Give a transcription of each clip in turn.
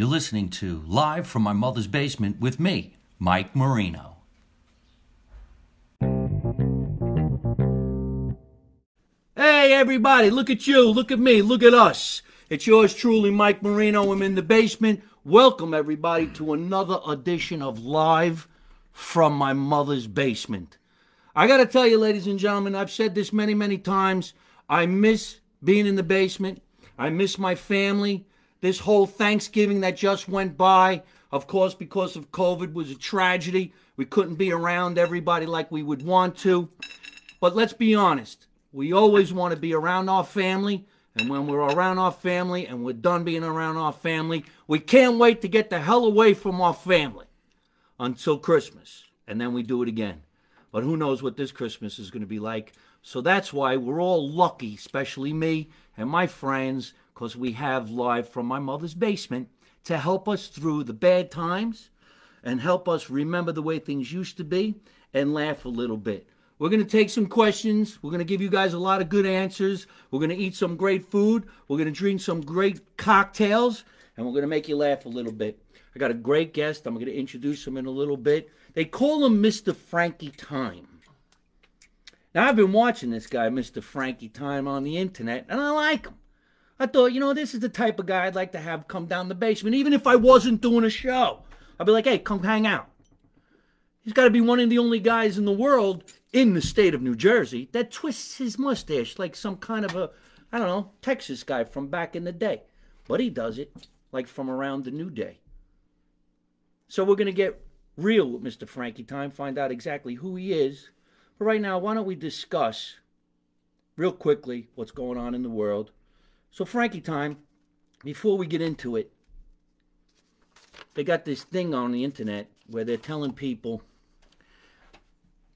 You're listening to Live from My Mother's Basement with me, Mike Marino. Hey, everybody, look at you, look at me, look at us. It's yours truly, Mike Marino. I'm in the basement. Welcome, everybody, to another edition of Live from My Mother's Basement. I got to tell you, ladies and gentlemen, I've said this many, many times. I miss being in the basement. I miss my family. This whole Thanksgiving that just went by, of course, because of COVID, was a tragedy. We couldn't be around everybody like we would want to. But let's be honest. We always want to be around our family. And when we're around our family and we're done being around our family, we can't wait to get the hell away from our family until Christmas. And then we do it again. But who knows what this Christmas is going to be like. So that's why we're all lucky, especially me and my friends, because we have live from my mother's basement to help us through the bad times and help us remember the way things used to be and laugh a little bit. We're going to take some questions. We're going to give you guys a lot of good answers. We're going to eat some great food. We're going to drink some great cocktails. And we're going to make you laugh a little bit. I got a great guest. I'm going to introduce him in a little bit. They call him Mr. Frankie Time. Now, I've been watching this guy, Mr. Frankie Time, on the internet, and I like him. I thought, you know, this is the type of guy I'd like to have come down the basement, even if I wasn't doing a show. I'd be like, hey, come hang out. He's got to be one of the only guys in the world in the state of New Jersey that twists his mustache like some kind of a, I don't know, Texas guy from back in the day. But he does it like from around the new day. So we're going to get real with Mr. Frankie Time, find out exactly who he is. But right now, why don't we discuss real quickly what's going on in the world? So, Frankie Time, before we get into it, they got this thing on the internet where they're telling people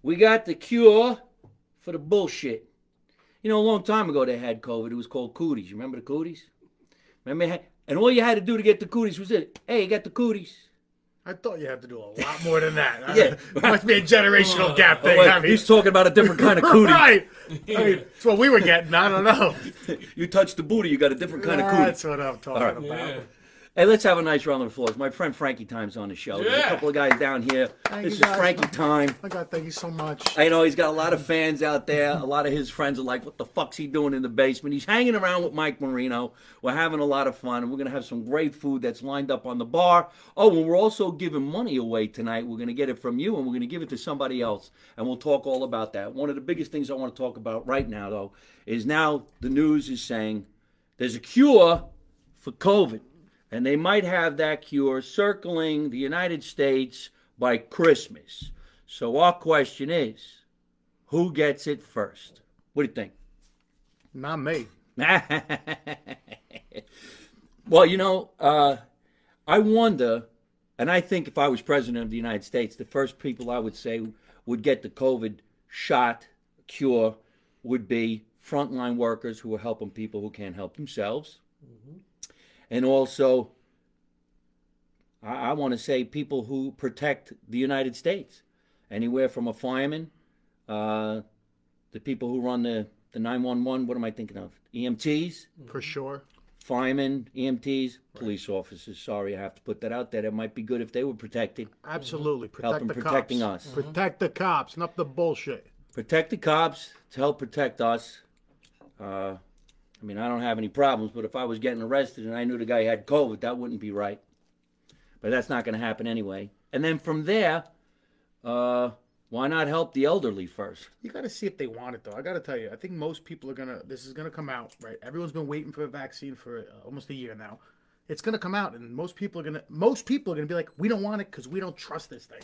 we got the cure for the bullshit. You know, a long time ago they had COVID. It was called cooties. You remember the cooties? Remember? And all you had to do to get the cooties was it. Hey, you got the cooties. I thought you had to do a lot more than that. Yeah. it must be a generational gap Oh, thing. wait, I mean, he's talking about a different kind of cootie. right. I mean, that's what we were getting. I don't know. You touch the booty, you got a different kind of cootie. That's what I'm talking right. about. Hey, let's have a nice round of applause. My friend Frankie Time's on the show. There's a couple of guys down here. Thank this you, is guys. Frankie Time. My God, thank you so much. I know he's got a lot of fans out there. A lot of his friends are like, "What the fuck's he doing in the basement?" He's hanging around with Mike Marino. We're having a lot of fun, and we're gonna have some great food that's lined up on the bar. Oh, and we're also giving money away tonight. We're gonna get it from you, and we're gonna give it to somebody else, and we'll talk all about that. One of the biggest things I want to talk about right now, though, is now the news is saying there's a cure for COVID, and they might have that cure circling the United States by Christmas. So our question is, who gets it first? What do you think? Not me. well, you know, uh, I wonder, and I think if I was president of the United States, the first people I would say would get the COVID shot cure would be frontline workers who are helping people who can't help themselves. And also, I, I want to say people who protect the United States, anywhere from a fireman, uh, the people who run the, the 911, what am I thinking of? EMTs, For sure. firemen, EMTs, police officers. Sorry, I have to put that out there. It might be good if they were protected. Absolutely. Protect Helping the protecting cops. us. Protect the cops, not the bullshit. Protect the cops to help protect us. Uh, I mean, I don't have any problems, but if I was getting arrested and I knew the guy had COVID, that wouldn't be right. But that's not going to happen anyway. And then from there, uh, why not help the elderly first? You got to see if they want it, though. I got to tell you, I think most people are gonna. This is gonna come out, right? Everyone's been waiting for a vaccine for uh, almost a year now. It's gonna come out, and most people are gonna. Most people are gonna be like, "We don't want it because we don't trust this thing."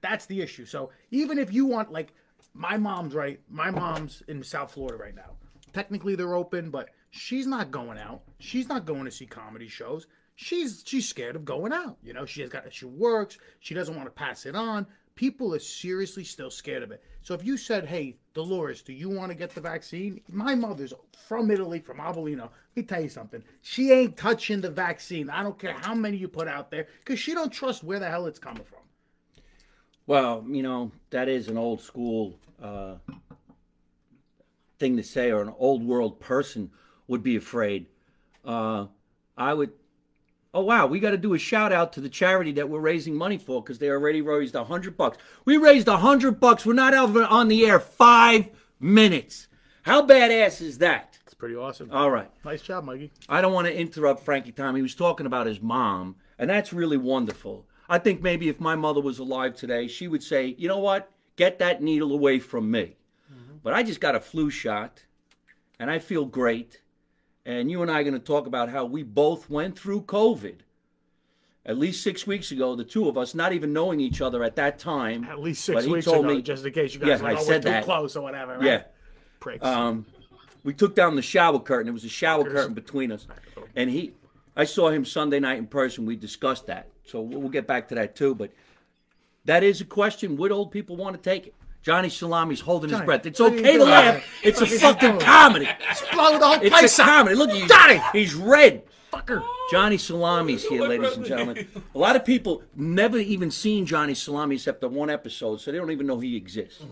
That's the issue. So even if you want, like, my mom's right. My mom's in South Florida right now. Technically, they're open, but she's not going out. She's not going to see comedy shows. She's she's scared of going out. You know, she has got she works. She doesn't want to pass it on. People are seriously still scared of it. So if you said, "Hey, Dolores, do you want to get the vaccine?" My mother's from Italy, from Avellino. Let me tell you something. She ain't touching the vaccine. I don't care how many you put out there, because she don't trust where the hell it's coming from. Well, you know, that is an old school uh, thing to say, or an old world person would be afraid. Uh, I would, Oh wow, we got to do a shout out to the charity that we're raising money for because they already raised a hundred bucks. We raised a hundred bucks. We're not over on the air five minutes. How badass is that? It's pretty awesome. All right. nice job, Mikey. I don't want to interrupt Frankie Time. He was talking about his mom, and that's really wonderful. I think maybe if my mother was alive today, she would say, you know what? Get that needle away from me. But I just got a flu shot, and I feel great. And you and I are going to talk about how we both went through COVID. At least six weeks ago, the two of us, not even knowing each other at that time. At least six he weeks told ago, me- just in case you guys Yeah, I like, oh, said too that. close or whatever. Right? Yeah. Pricks. Um, we took down the shower curtain. There was a shower curtain between us, and he, I saw him Sunday night in person. We discussed that, so we'll we'll get back to that too. But that is a question: Would old people want to take it? Johnny Salami's holding his breath. It's you okay to laugh. It's a you fucking comedy. blow the whole It's place a up. comedy. Look, he's, Johnny! he's red. Fucker. Johnny Salami's here, ladies and gentlemen. A lot of people never even seen Johnny Salami except the one episode, so they don't even know he exists.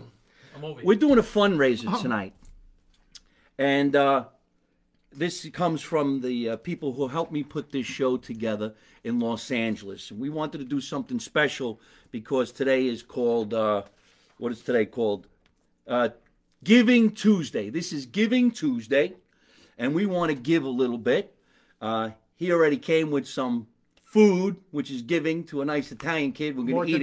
I'm over We're doing a fundraiser tonight, and uh, this comes from the uh, people who helped me put this show together in Los Angeles. And we wanted to do something special because today is called uh, what is today called? Uh, Giving Tuesday. This is Giving Tuesday, and we want to give a little bit. Uh, he already came with some food, which is giving to a nice Italian kid. We're going to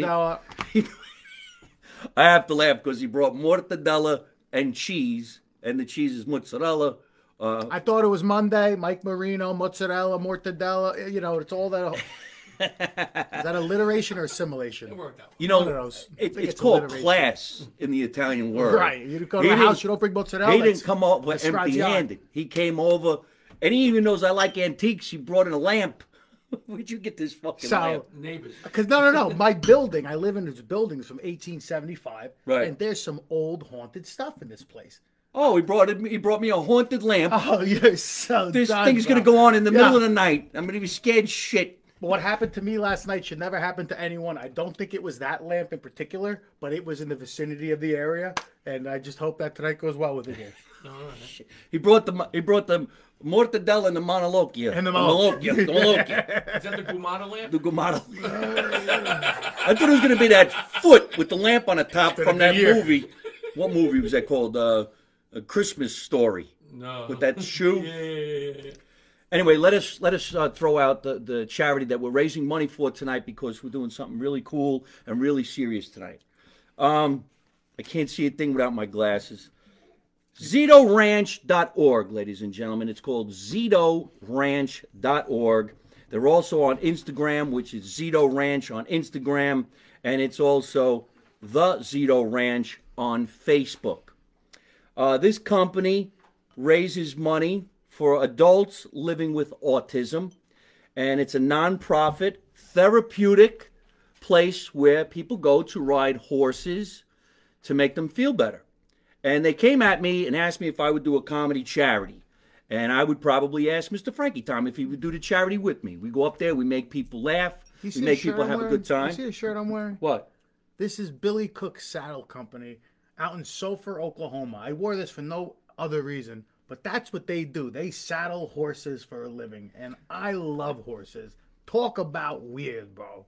eat it. I have to laugh because he brought mortadella and cheese, and the cheese is mozzarella. Uh, I thought it was Monday. Mike Marino, mozzarella, mortadella. You know, it's all that. Is that alliteration or assimilation? It worked out. you know, One of those. It, it's, it's called class in the Italian word. Right. You go to He a didn't- house, you don't bring mozzarella. He didn't come over that's Straziani. empty-handed. He came over, and he even knows I like antiques. He brought in a lamp. Where'd you get this fucking So- lamp? Neighbors. Because no, no, no. My building, I live in this building from 1875, Right. and there's some old haunted stuff in this place. Oh, he brought it. He brought me a haunted lamp. Oh, you're so. this done, thing's gonna go on in the Yeah. middle of the night. I'm gonna be scared shit. What happened to me last night should never happen to anyone. I don't think it was that lamp in particular, but it was in the vicinity of the area, and I just hope that tonight goes well with it here. He brought the he brought the mortadella and the monolochia. And the Monolochia, the Monolochia. Is that the Gumata lamp? the Gumata. I thought it was going to be that foot with the lamp on the top from that year. movie. What movie was that called? Uh, a Christmas Story No. with that shoe. Yeah, yeah, yeah, yeah. Anyway, let us let us uh, throw out the, the charity that we're raising money for tonight because we're doing something really cool and really serious tonight. Um, I can't see a thing without my glasses. ZitoRanch.org, ladies and gentlemen. It's called ZitoRanch.org. They're also on Instagram, which is Zito Ranch on Instagram, and it's also the Zito Ranch on Facebook. Uh, this company raises money for adults living with autism, and it's a nonprofit, therapeutic place where people go to ride horses to make them feel better. And they came at me and asked me if I would do a comedy charity. And I would probably ask Mr. Frankie Time if he would do the charity with me. We go up there, we make people laugh, You we make people I'm have a good time. You see the shirt I'm wearing? What? This is Billy Cook Saddle Company out in Sulphur, Oklahoma. I wore this for no other reason, but that's what they do. They saddle horses for a living, and I love horses. Talk about weird, bro.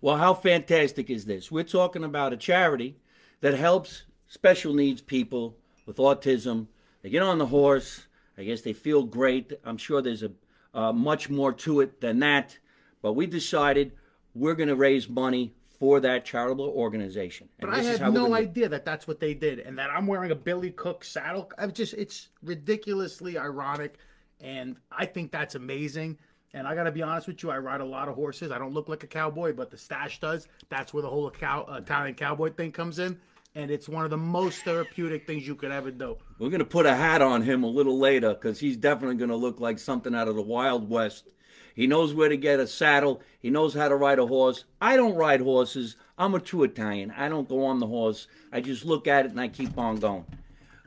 Well, how fantastic is this? We're talking about a charity that helps special needs people with autism. They get on the horse. I guess they feel great. I'm sure there's a uh, much more to it than that. But we decided we're going to raise money for that charitable organization. And But I had no gonna idea that that's what they did, and that I'm wearing a Billy Cook saddle. I'm just, it's ridiculously ironic, and I think that's amazing. And I got to be honest with you, I ride a lot of horses. I don't look like a cowboy, but the stash does. That's where the whole cow, Italian cowboy thing comes in, and it's one of the most therapeutic things you could ever do. We're going to put a hat on him a little later because he's definitely going to look like something out of the Wild West. He knows where to get a saddle. He knows how to ride a horse. I don't ride horses. I'm a true Italian. I don't go on the horse. I just look at it and I keep on going.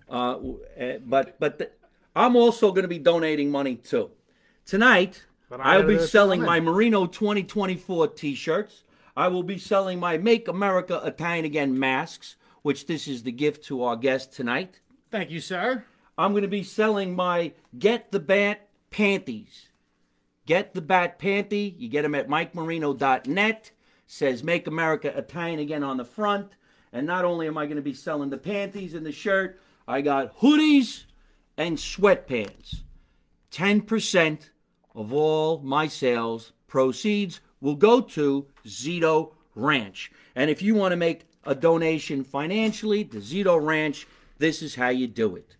Uh, uh, but but the, I'm also going to be donating money too. Tonight, I I'll be selling coming. my Marino 2024 t-shirts. I will be selling my Make America Italian Again masks, which this is the gift to our guest tonight. Thank you, sir. I'm going to be selling my Get the Bat panties. Get the Bat Panty. You get them at MikeMarino.net. Says Make America Italian again on the front. And not only am I going to be selling the panties and the shirt, I got hoodies and sweatpants. 10% of all my sales proceeds will go to Zito Ranch. And if you want to make a donation financially to Zito Ranch, this is how you do it.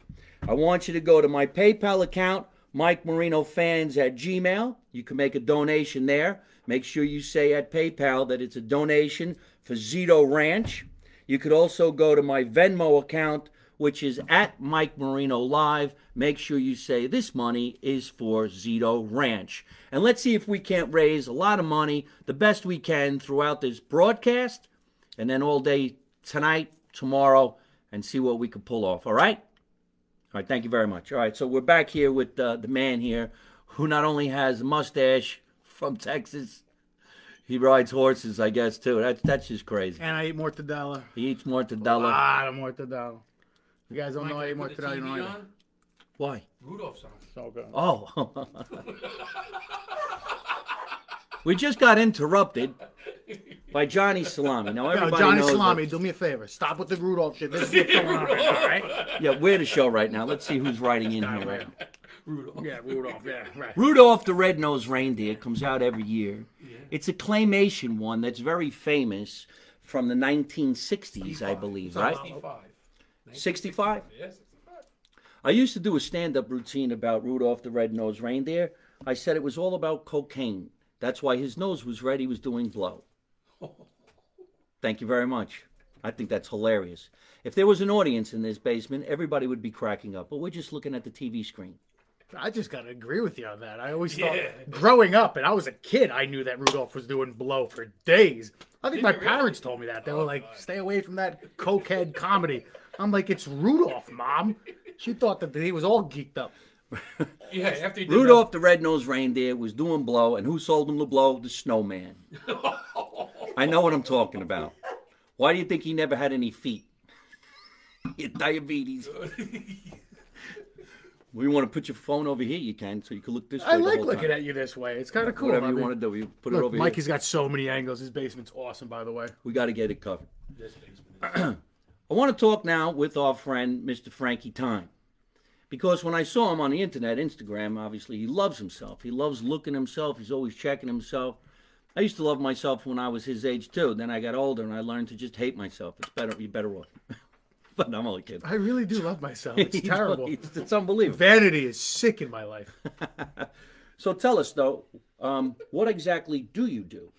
I want you to go to my PayPal account, Mike Marino Fans at Gmail. You can make a donation there. Make sure you say at PayPal that it's a donation for Zito Ranch. You could also go to my Venmo account, which is at Mike Marino Live. Make sure you say this money is for Zito Ranch. And let's see if we can't raise a lot of money, the best we can throughout this broadcast, and then all day tonight, tomorrow, and see what we can pull off. All right? All right, thank you very much. All right, so we're back here with uh, the man here who not only has a mustache from Texas, he rides horses, I guess, too. That's, that's just crazy. And I eat mortadella. He eats mortadella. A mortadella. lot of mortadella. You guys don't Mike, know I you eat put the mortadella. You TV know I do. on? Why? Rudolph's on. So good. Oh. we just got interrupted by Johnny Salami. Now, Yo, everybody Johnny knows Salami, that- do me a favor. Stop with the Rudolph shit. This is what's going on right all right? yeah, we're the show right now. Let's see who's writing in here right now. Rudolph. Yeah, Rudolph. Yeah, right. Rudolph the Red-Nosed Reindeer comes out every year. Yeah. It's a claymation one that's very famous from the 1960s, I believe, right? 65. 65? Yes, 65. I used to do a stand-up routine about Rudolph the Red-Nosed Reindeer. I said it was all about cocaine. That's why his nose was red. He was doing blow. Thank you very much. I think that's hilarious. If there was an audience in this basement, everybody would be cracking up. But we're just looking at the TV screen. I just gotta agree with you on that. I always thought, Yeah. growing up, and I was a kid, I knew that Rudolph was doing blow for days. I think Did my you really? parents told me that. They were oh, like, "Stay away from that cokehead comedy." I'm like, "It's Rudolph, mom." She thought that he was all geeked up. Yeah, after he did Rudolph the Red-Nosed Reindeer was doing blow, and who sold him the blow? The snowman. I know what I'm talking about. Why do you think he never had any feet? Diabetes. we want to put your phone over here, you can, so you can look this way. I like looking time. at you this way. It's kind of cool. Whatever I you mean, want to do, you put it Look, over Mikey's here. got so many angles. His basement's awesome, by the way. We got to get it covered. This basement. I want to talk now with our friend, Mr. Frankie Time. Because when I saw him on the internet, Instagram, obviously, he loves himself. He loves looking himself. He's always checking himself. I used to love myself when I was his age, too. Then I got older and I learned to just hate myself. It's better, you're better off. but I'm only kidding. I really do love myself. It's terrible. It's, it's unbelievable. Vanity is sick in my life. So tell us, though, um, what exactly do you do?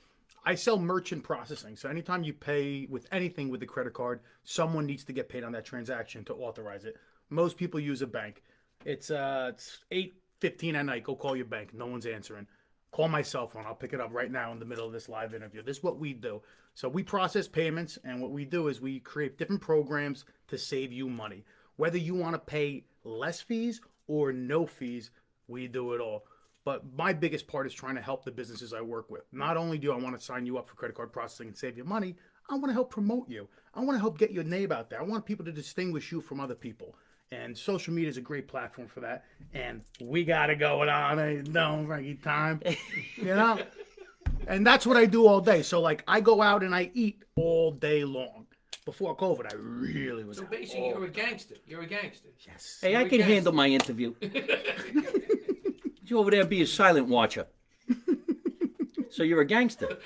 I sell merchant processing. So anytime you pay with anything with the credit card, someone needs to get paid on that transaction to authorize it. Most people use a bank. It's uh it's eight fifteen at night. Go call your bank. No one's answering. Call my cell phone. I'll pick it up right now in the middle of this live interview. This is what we do. So we process payments, and what we do is we create different programs to save you money. Whether you want to pay less fees or no fees, we do it all. But my biggest part is trying to help the businesses I work with. Not only do I want to sign you up for credit card processing and save you money, I want to help promote you. I want to help get your name out there. I want people to distinguish you from other people. And social media is a great platform for that. And we got it going on. Hey, no, Frankie, time. You know? And that's what I do all day. So, like, I go out and I eat all day long. Before COVID, I really was. So basically, all- you're a gangster. You're a gangster. Yes. Hey, I can handle my interview. you over there be a silent watcher. so you're a gangster.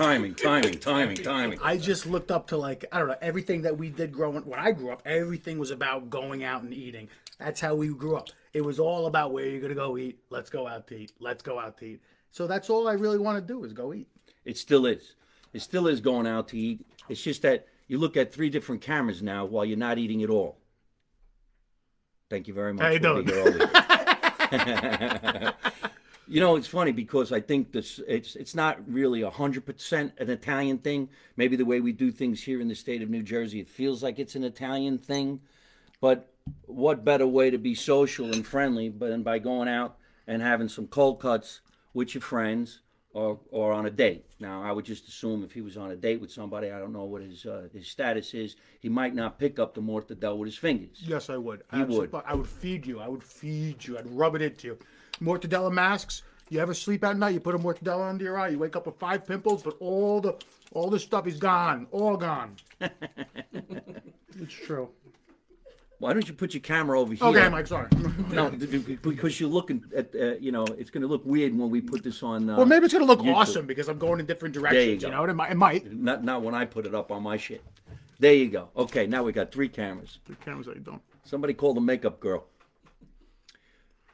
Timing, timing, timing, timing. I just looked up to like I don't know everything that we did growing when I grew up. Everything was about going out and eating. That's how we grew up. It was all about where you're gonna go eat. Let's go out to eat. Let's go out to eat. So that's all I really want to do is go eat. It still is. It still is going out to eat. It's just that you look at three different cameras now while you're not eating at all. Thank you very much. How you We'll doing? here all week. you know, it's funny because I think this it's it's not really hundred percent an Italian thing. Maybe the way we do things here in the state of New Jersey, it feels like it's an Italian thing. But what better way to be social and friendly than by going out and having some cold cuts with your friends or or on a date. Now, I would just assume if he was on a date with somebody, I don't know what his uh, his status is. He might not pick up the mortadella with his fingers. Yes, I would. You Absolutely. would. I would feed you. I would feed you. I'd rub it into you. Mortadella masks. You ever sleep at night? You put a mortadella under your eye. You wake up with five pimples, but all the all the stuff is gone. All gone. it's true. Why don't you put your camera over here? Okay, Mike. Sorry. No, th- th- because you're looking at, uh, you know, it's going to look weird when we put this on. Uh, Well, maybe it's gonna look YouTube. awesome because I'm going in different you directions. You, go. know, it might. It might. Not not when I put it up on my shit. There you go. Okay, now we got three cameras. Three cameras I don't. Somebody called the makeup girl.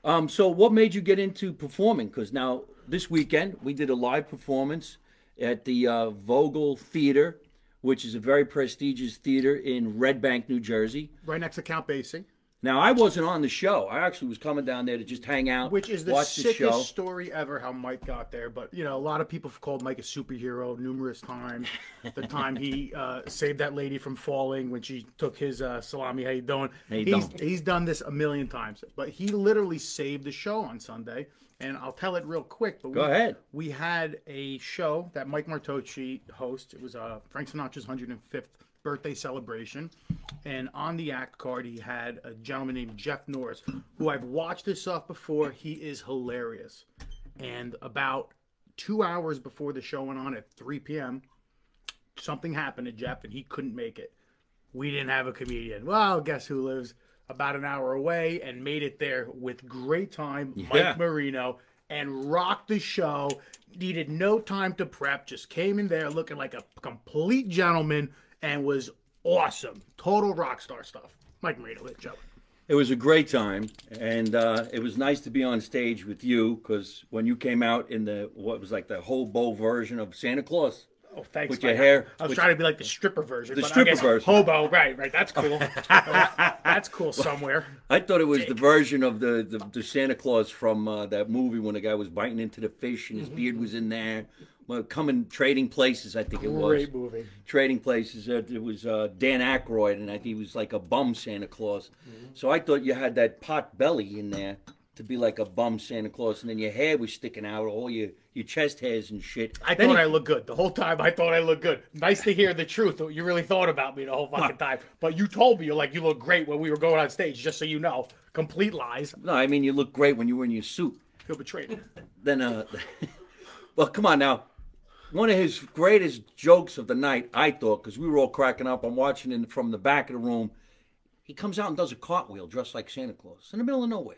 Um, so what made you get into performing? Because now this weekend we did a live performance at the uh, Vogel Theater, which is a very prestigious theater in Red Bank, New Jersey. Right next to Count Basie, Now I wasn't on the show. I actually was coming down there to just hang out, which is the watch the show. story ever. How Mike got there, but you know, a lot of people have called Mike a superhero numerous times. the time he uh, saved that lady from falling when she took his uh, salami. How you doing? you he's doing? he's done this a million times, but he literally saved the show on Sunday. And I'll tell it real quick. But Go we, ahead. We had a show that Mike Martocci hosts. It was uh, Frank Sinatra's 105th birthday celebration. And on the act card, he had a gentleman named Jeff Norris, who I've watched his stuff before. He is hilarious. And about two hours before the show went on at 3 p.m., something happened to Jeff and he couldn't make it. We didn't have a comedian. Well, guess who lives about an hour away and made it there with great time? Yeah. Mike Marino and rocked the show. Needed no time to prep. Just came in there looking like a complete gentleman and was awesome. Total rock star stuff. Mike Marino, hit Joe. It was a great time, and uh, it was nice to be on stage with you because when you came out in the what was like the hobo version of Santa Claus, Oh, thanks. With your hair- I was with- trying to be like the stripper version. The but I stripper version. Hobo, right, right. That's cool. That's cool somewhere. I thought it was the version of the, the, the Santa Claus from uh, that movie when the guy was biting into the fish and his beard was in there. Well, coming trading places, I think it was. Great movie. Trading places. Uh, it was uh, Dan Aykroyd, and I think he was like a bum Santa Claus. So I thought you had that pot belly in there to be like a bum Santa Claus, and then your hair was sticking out, all your your chest hairs and shit. I Then thought he- I looked good. The whole time I thought I looked good. Nice to hear the truth. You really thought about me the whole fucking time. But you told me you're like you look great when we were going on stage, just so you know. Complete lies. no, I mean you look great when you were in your suit. Feel betrayed. then uh well come on now one of his greatest jokes of the night i thought because we were all cracking up i'm watching it from the back of the room he comes out and does a cartwheel dressed like santa claus in the middle of nowhere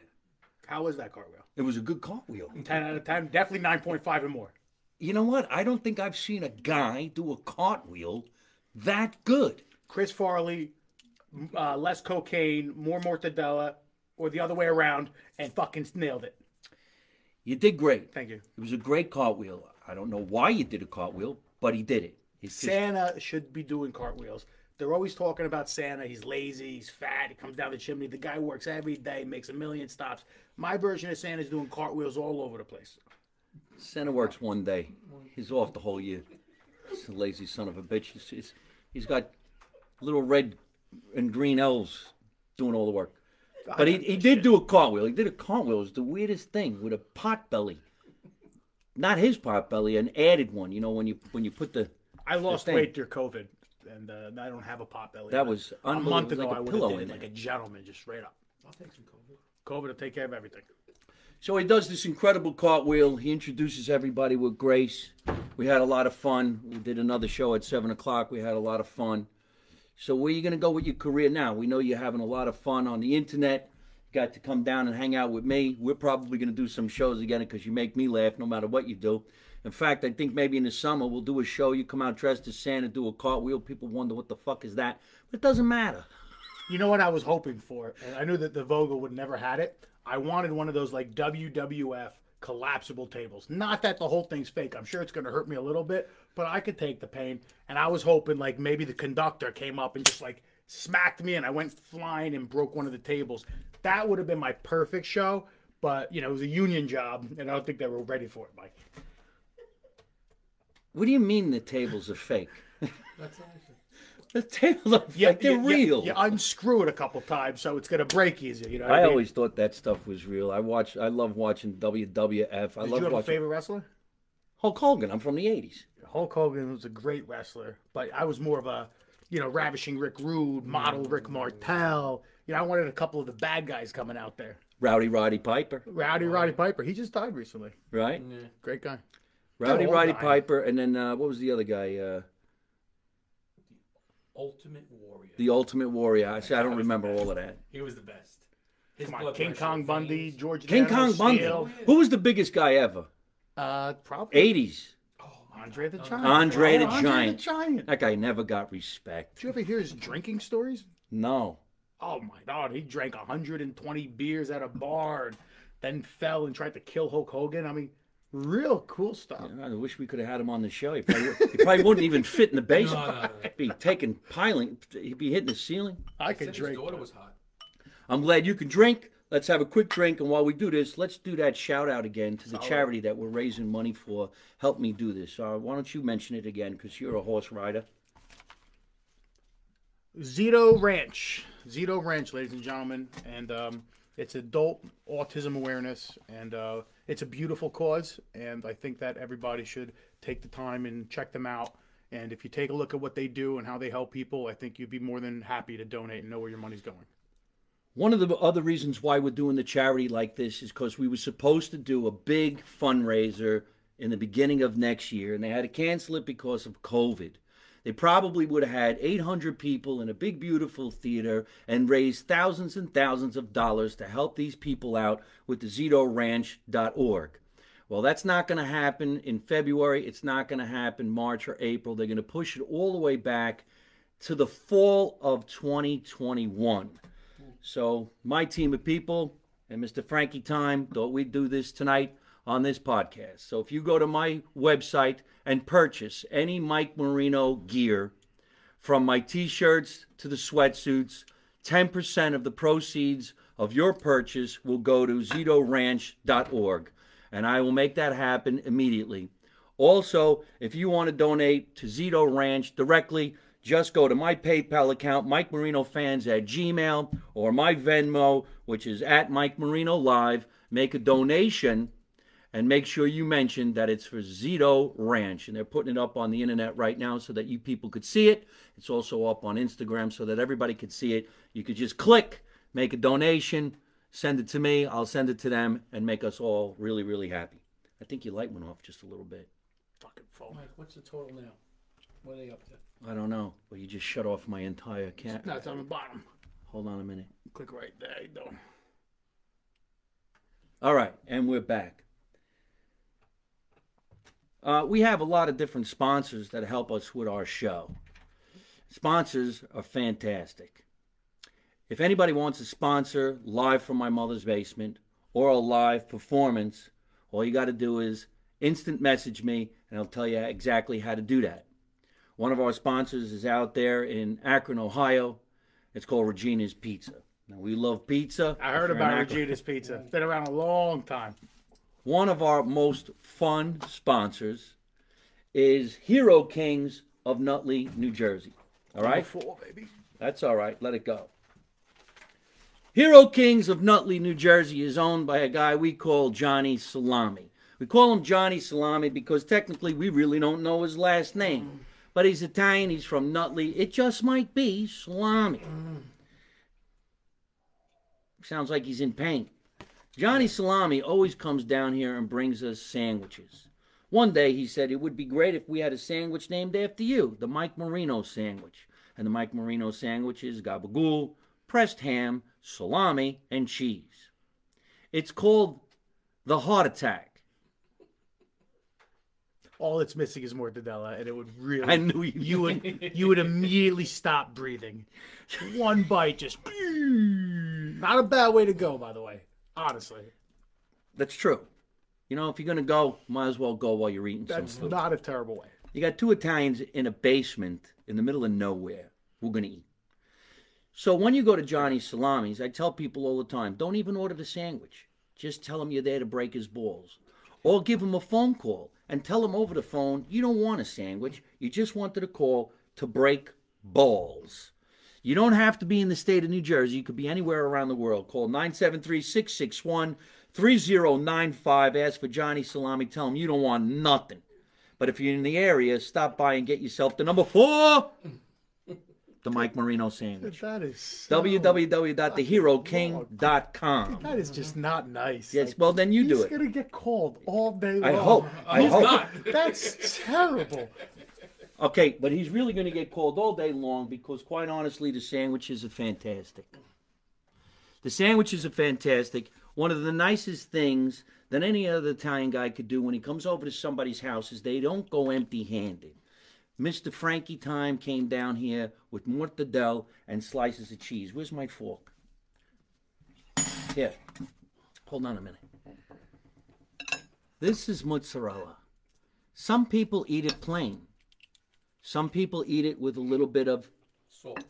How was that cartwheel? it was a good cartwheel 10 out of 10. Definitely 9.5 and more. you know what i don't think i've seen a guy do a cartwheel that good Chris Farley, uh, less cocaine, more mortadella, or the other way around, and fucking nailed it. You did great Thank you. it was a great cartwheel i don't know why you did a cartwheel but he did it it's just, Santa should be doing cartwheels. They're always talking about Santa. He's lazy. He's fat. He comes down the chimney. The guy works every day, makes a million stops. My version of Santa's doing cartwheels all over the place. Santa works one day. He's off the whole year. He's a lazy son of a bitch. He's, he's, he's got little red and green elves doing all the work. But he, he did do a cartwheel. He did a cartwheel. It was the weirdest thing with a pot belly. Not his pot belly, an added one. You know when you when you put the I lost thing. weight during COVID, and uh, I don't have a pot belly. That But was a month ago. like a I would pillow have did in like a gentleman, just straight up. I'll take some COVID. COVID will take care of everything. So he does this incredible cartwheel. He introduces everybody with grace. We had a lot of fun. We did another show at seven o'clock. We had a lot of fun. So where you going to go with your career now? We know you're having a lot of fun on the internet. You got to come down and hang out with me. We're probably going to do some shows again because you make me laugh no matter what you do. In fact, I think maybe in the summer we'll do a show. You come out dressed as Santa, do a cartwheel. People wonder what the fuck is that, but it doesn't matter. You know what I was hoping for, I knew that the Vogel would never had it. I wanted one of those like WWF collapsible tables. Not that the whole thing's fake. I'm sure it's going to hurt me a little bit, but I could take the pain. And I was hoping like maybe the conductor came up and just like smacked me, and I went flying and broke one of the tables. That would have been my perfect show. But you know, it was a union job, and I don't think they were ready for it, Mike. What do you mean the tables are fake? That's awesome. The tables are fake. They're you, real. You, unscrew it a couple times, so it's going to break easier. You know. what I mean? always thought that stuff was real. I watch. I love watching WWF. I Did love you have a watching. favorite wrestler? Hulk Hogan. I'm from the '80s. Hulk Hogan was a great wrestler, but I was more of a, you know, ravishing Rick Rude, model Rick Martel. You know, I wanted a couple of the bad guys coming out there. Rowdy Roddy Piper, Rowdy Roddy Piper, he just died recently. right? Yeah. Great guy. Rowdy Roddy guy. Piper, and then uh, what was the other guy? Uh, Ultimate Warrior. the Ultimate Warrior. I, see, I don't remember all of that. He was the best. His Come on, blood King pressure, Kong Bundy, veins. George King General Kong Bundy. Steele. Who was the biggest guy ever? Uh, probably '80s. Oh, Andre the Giant. Andre Oh, the Andre Giant. the Giant. That guy never got respect. Did you ever hear his drinking stories? No. Oh my god, he drank 120 beers at a bar, and then fell and tried to kill Hulk Hogan. I mean, real cool stuff. I wish we could have had him on the show. He probably, he probably wouldn't even fit in the basement. no, no. He'd be taking piling. He'd be hitting the ceiling. I He could said his drink. daughter was hot. I'm glad you can drink. Let's have a quick drink, and while we do this, let's do that shout out again to the charity that we're raising money for. Help me do this. Uh, why don't you mention it again? Because you're a horse rider. Zito Ranch. Zito Ranch, ladies and gentlemen. And um, it's adult autism awareness. And uh, it's a beautiful cause. And I think that everybody should take the time and check them out. And if you take a look at what they do and how they help people, I think you'd be more than happy to donate and know where your money's going. One of the other reasons why we're doing the charity like this is because we were supposed to do a big fundraiser in the beginning of next year, and they had to cancel it because of COVID. They probably would have had 800 people in a big, beautiful theater and raised thousands and thousands of dollars to help these people out with the ZitoRanch.org. Well, that's not going to happen in February. It's not going to happen March or April. They're going to push it all the way back to the fall of 2021. So, my team of people and Mr. Frankie Time thought we'd do this tonight on this podcast. So, if you go to my website and purchase any Mike Marino gear, from my t shirts to the sweatsuits, 10% of the proceeds of your purchase will go to ZitoRanch.org. And I will make that happen immediately. Also, if you want to donate to Zito Ranch directly, just go to my PayPal account, Mike Marino Fans at Gmail, or my Venmo, which is at Mike Marino Live. Make a donation and make sure you mention that it's for Zito Ranch. And they're putting it up on the internet right now so that you people could see it. It's also up on Instagram so that everybody could see it. You could just click, make a donation, send it to me, I'll send it to them, and make us all really, really happy. I think your light went off just a little bit. Fucking phone. Mike, what's the total now? What are they up to? I don't know, but you just shut off my entire cat. No, it's on the bottom. Hold on a minute. Click right there. You go. All right, and we're back. Uh, we have a lot of different sponsors that help us with our show. Sponsors are fantastic. If anybody wants to sponsor live from my mother's basement or a live performance, all you got to do is instant message me and I'll tell you exactly how to do that. One of our sponsors is out there in Akron, Ohio. It's called Regina's Pizza. Now, we love pizza. I heard If you're in about Regina's Pizza. Been around a long time. One of our most fun sponsors is Hero Kings of Nutley, New Jersey. All right? Four, baby. That's all right. Let it go. Hero Kings of Nutley, New Jersey is owned by a guy we call Johnny Salami. We call him Johnny Salami because technically we really don't know his last name. But he's Italian, he's from Nutley. It just might be Salami. Mm. Sounds like he's in pain. Johnny Salami always comes down here and brings us sandwiches. One day he said it would be great if we had a sandwich named after you, the Mike Marino sandwich. And the Mike Marino sandwich is gabagool, pressed ham, salami, and cheese. It's called the heart attack. All it's missing is mortadella, and it would really. I knew you. you would you would immediately stop breathing. One bite, just not a bad way to go, by the way. Honestly, That's true. You know, if you're gonna go, might as well go while you're eating that's some food. not a terrible way. You got two Italians in a basement in the middle of nowhere. We're going to eat. So when you go to Johnny's Salamis, I tell people all the time don't even order the sandwich. Just tell him you're there to break his balls. Or give him a phone call and tell him over the phone you don't want a sandwich. You just wanted a call to break balls. You don't have to be in the state of New Jersey. You could be anywhere around the world. Call 973 661 3095. Ask for Johnny Salami. Tell him you don't want nothing. But if you're in the area, stop by and get yourself the number four, the Mike Marino sandwich. That is so, www.theheroking.com. That is just not nice. Yes, Like, well then you do he's it. gonna get called all day long. I hope. I He's hope. not. That's terrible. Okay, but he's really going to get called all day long because, quite honestly, the sandwiches are fantastic. The sandwiches are fantastic. One of the nicest things that any other Italian guy could do when he comes over to somebody's house is they don't go empty handed. Mr. Frankie Time came down here with mortadella and slices of cheese. Where's my fork? Here. Hold on a minute. This is mozzarella. Some people eat it plain. Some people eat it with a little bit of Salt.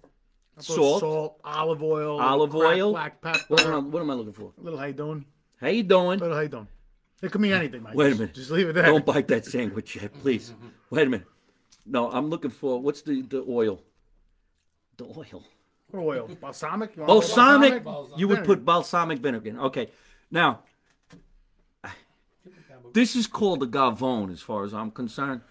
salt. salt, olive oil, Olive cracked oil? black pepper. What am, I, what am I looking for? A Little how you doing? How you doing? Little how you doing? It could mean anything, Mike. Wait a minute. Just leave it there. Don't bite that sandwich yet, please. Wait a minute. No, I'm looking for what's the, the oil? The oil. What oil? Balsamic? You want a little Balsamic. Balsamic? You would put balsamic vinegar. in. Okay. Now, this is called a gavone as far as I'm concerned.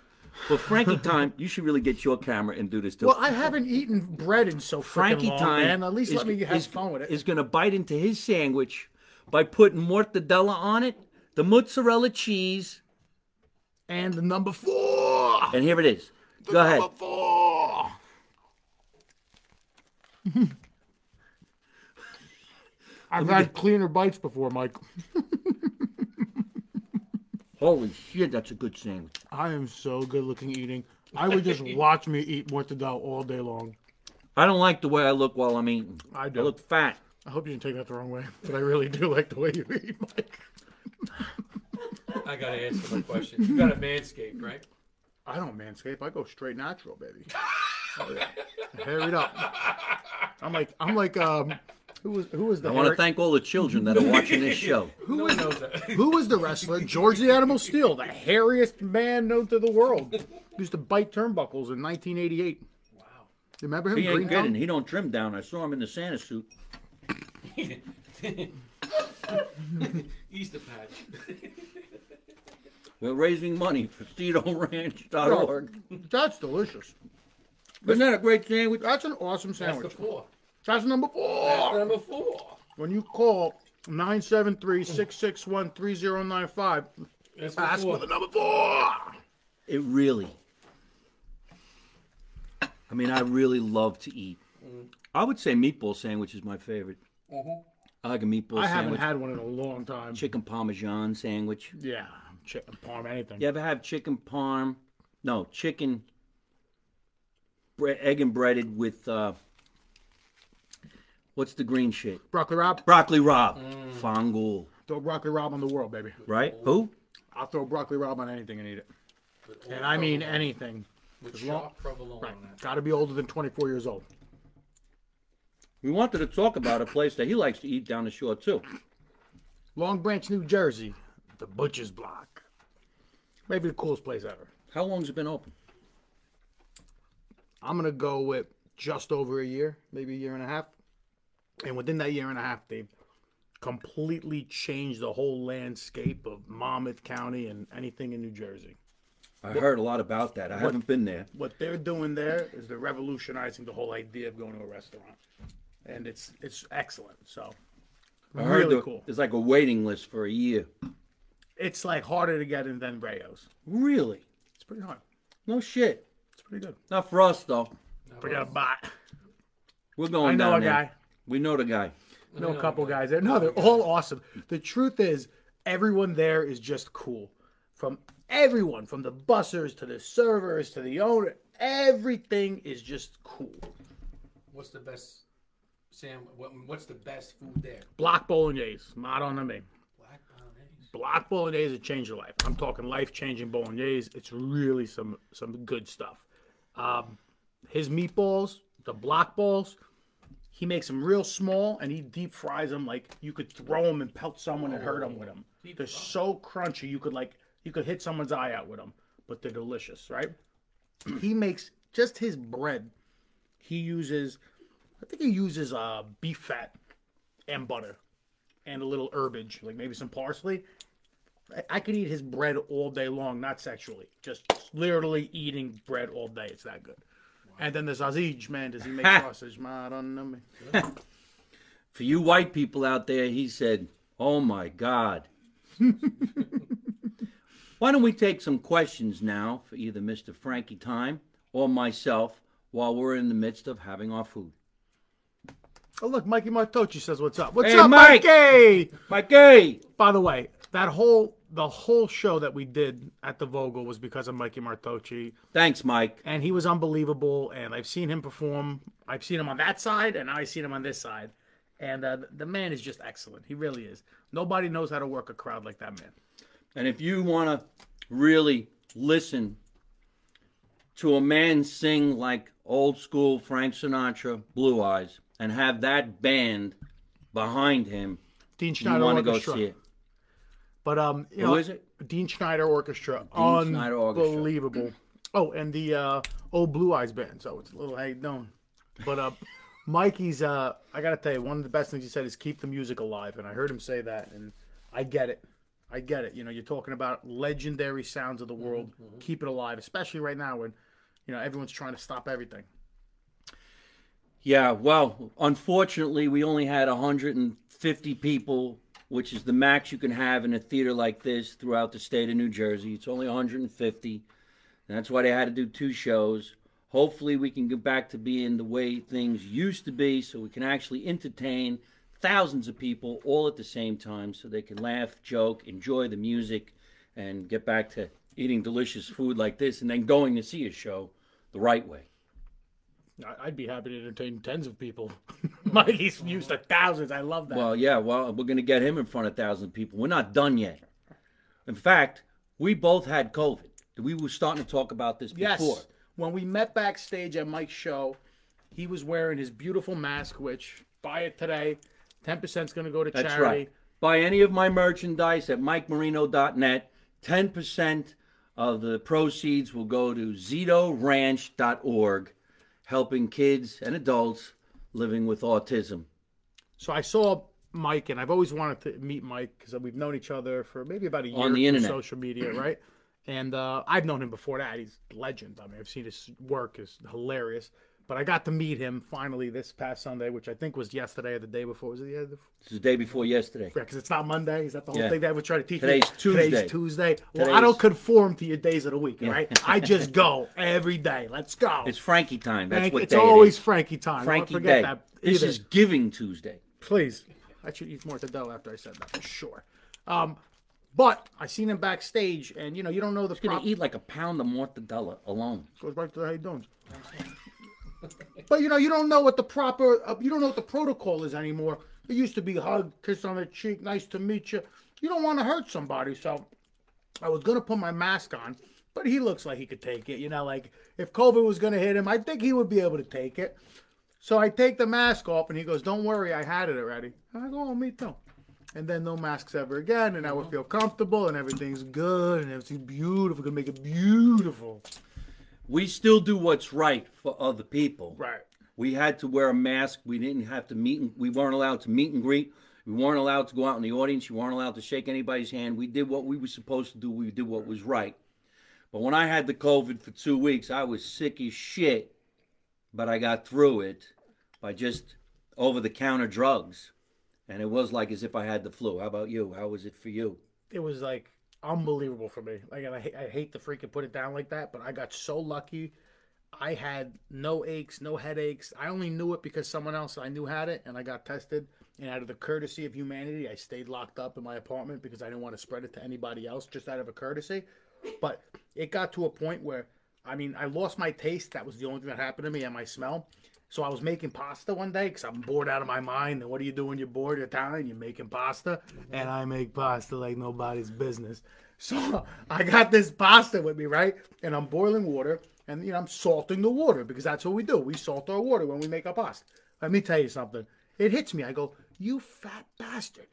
But Frankie Time, you should really get your camera and do this too. Well, I haven't eaten bread in so Frankie long, Time man. At least is, let me have is, fun with it. is going to bite into his sandwich by putting mortadella on it, the mozzarella cheese, and the number four. and here it is. Go ahead. Number four. I've had cleaner bites before, Mike. Holy shit, that's a good sandwich. I am so good looking eating. I would just watch me eat mortadella all day long. I don't like the way I look while I'm eating. I do. I look fat. I hope you didn't take that the wrong way, but I really do like the way you eat, Mike. I gotta answer my question. You got a manscape, right? I don't manscape. I go straight natural, baby. Oh, yeah. Hair it up. I'm like I'm like um who was who was the I want to thank all the children that are watching this show. Who knows that? who was the wrestler? George the Animal Steele, the hairiest man known to the world. Used to bite turnbuckles in 1988. Wow. You remember him? He ain't Green good Tongue? and he don't trim down. I saw him in the Santa suit. Easter patch. We're raising money for ZitoRanch.org. That's delicious. Isn't that a great sandwich? That's an awesome sandwich. That's the four. That's number That's four. number four. When you call 973-661-3095, That's ask four. for the number four. It really. I mean, I really love to eat. I would say meatball sandwich is my favorite. I like a meatball sandwich. I haven't had one in a long time. chicken parmesan sandwich. Yeah, chicken parm, anything. You ever have chicken parm? No, chicken bre- egg and breaded with uh, what's the green shit? Broccoli rabe, Broccoli rabe. Mm. Fangool. throw broccoli rabe on the world, baby. Right? Who? I'll throw broccoli rabe on anything and eat it. With And I mean anything. with as long- sharp provolone Right. Got to be older than 24 years old. We wanted to talk about a place that he likes to eat down the shore too. Long Branch, New Jersey, the Butcher's Block. Maybe the coolest place ever. How long's it been open? I'm gonna go with just over a year, maybe a year and a half. And within that year and a half, they've completely changed the whole landscape of Monmouth County and anything in New Jersey. I heard a lot about that. I haven't been there. What they're doing there is they're revolutionizing the whole idea of going to a restaurant, and it's it's excellent. So I heard really the- cool. There's like a waiting list for a year. It's like harder to get in than Rao's. Really? It's pretty hard. No shit. It's pretty good. Not for us though. Forget a bot. We're going I know down a there. guy. We know the guy. know a couple guys there. No, they're all awesome. The truth is, everyone there is just cool. From everyone, from the bussers to the servers to the owner, everything is just cool. What's the best Sam? What, what's the best food there? Block bolognese, not on me. Black bolognese. Block bolognese will change your life. I'm talking life changing bolognese. It's really some some good stuff. Um, his meatballs, the block balls, he makes them real small and he deep fries them like you could throw them and pelt someone and hurt them with them. They're so crunchy you could like you could hit someone's eye out with them, but they're delicious, right? he makes just his bread. He uses, I think he uses uh, beef fat and butter and a little herbage, like maybe some parsley. I- I could eat his bread all day long, not sexually, just literally eating bread all day. It's that good. And then there's Aziz, man. Does he make sausage? Man, I don't know. Man. For you white people out there, he said, Oh my God. Why don't we take some questions now for either Mr. Frankie Time or myself while we're in the midst of having our food? Oh, look, Mikey Martocci says, "What's up? What's Hey, up, Mike! Mikey?" Mikey! By the way, that whole the whole show that we did at the Vogel was because of Mikey Martocci, Thanks, Mike. and he was unbelievable. And I've seen him perform. I've seen him on that side, and I've seen him on this side. And uh, the man is just excellent. He really is. Nobody knows how to work a crowd like that man. And if you want to really listen to a man sing like old school Frank Sinatra, Blue Eyes, and have that band behind him, Dean you want to go see it. But um, you Who know, is it? Dean Schneider Orchestra. Dean Schneider Orchestra. Unbelievable. Oh, and the uh, old Blue Eyes band. So it's a little you doing. But uh, Mikey's. Uh, I gotta tell you, one of the best things he said is keep the music alive, and I heard him say that, and I get it. I get it. You know, you're talking about legendary sounds of the world. Keep it alive, especially right now when you know everyone's trying to stop everything. Yeah, well, unfortunately, we only had 150 people, which is the max you can have in a theater like this throughout the state of New Jersey. It's only 150. And that's why they had to do two shows. Hopefully, we can get back to being the way things used to be so we can actually entertain thousands of people all at the same time so they can laugh, joke, enjoy the music, and get back to eating delicious food like this and then going to see a show the right way. I'd be happy to entertain tens of people. Mikey's used to thousands. I love that. Well, yeah, well, we're going to get him in front of thousands of people. We're not done yet. In fact, we both had COVID. We were starting to talk about this before. Yes. When we met backstage at Mike's show, he was wearing his beautiful mask, which buy it today. 10% is going to go to That's charity. right. Buy any of my merchandise at mikemarino.net. 10% of the proceeds will go to zitoranch.org, helping kids and adults living with autism. So I saw Mike, and I've always wanted to meet Mike because we've known each other for maybe about a year On the internet. social media, right? And uh, I've known him before that. He's a legend. I mean, I've seen his work is hilarious. But I got to meet him finally this past Sunday, which I think was yesterday or the day before. Was it the other? This is the day before yesterday. Because it's not Monday. Is that the whole Yeah. thing that we're trying to teach Today's me? Tuesday. Today's Tuesday. Well, I don't conform to your days of the week, all right? I just go every day. Let's go. It's Frankie time. That's Frank- what it's day always it is. Frankie time. Frankie don't forget Day. that This is Giving Tuesday. Please. I should eat more Tadell after I said that for sure. Um, but I seen him backstage, and you know, you don't know the He's Gonna prop- eat like a pound of mortadella alone. Goes back to the how you doing. But you know, you don't know what the proper, uh, you don't know what the protocol is anymore. It used to be hug, kiss on the cheek, nice to meet you. You don't want to hurt somebody, so I was gonna put my mask on, but he looks like he could take it. You know, like if COVID was gonna hit him, I think he would be able to take it. So I take the mask off, and he goes, "Don't worry, I had it already." And I go, "Oh, me too." And then no masks ever again, and I would feel comfortable, and everything's good, and everything's beautiful. Gonna make it beautiful, We still do what's right for other people. right? We had to wear a mask. We didn't have to meet. And, we weren't allowed to meet and greet. We weren't allowed to go out in the audience. You weren't allowed to shake anybody's hand. We did what we were supposed to do. We did what was right. But when I had the COVID for two weeks, I was sick as shit. But I got through it by just over the counter drugs. And it was like as if I had the flu. How about you? How was it for you? it was like unbelievable for me. Like, and I, I hate to freaking put it down like that, but I got so lucky. I had no aches, no headaches. I only knew it because someone else I knew had it, and I got tested. And out of the courtesy of humanity, I stayed locked up in my apartment because I didn't want to spread it to anybody else, just out of a courtesy. But it got to a point where, I mean, I lost my taste. That was the only thing that happened to me, and my smell. So I was making pasta one day because I'm bored out of my mind. And what do you do when you're bored? You're Italian. You're making pasta, mm-hmm. and I make pasta like nobody's business. So I got this pasta with me, right? And I'm boiling water, and you know I'm salting the water because that's what we do. We salt our water when we make our pasta. Let me tell you something. It hits me. I go, you fat bastard.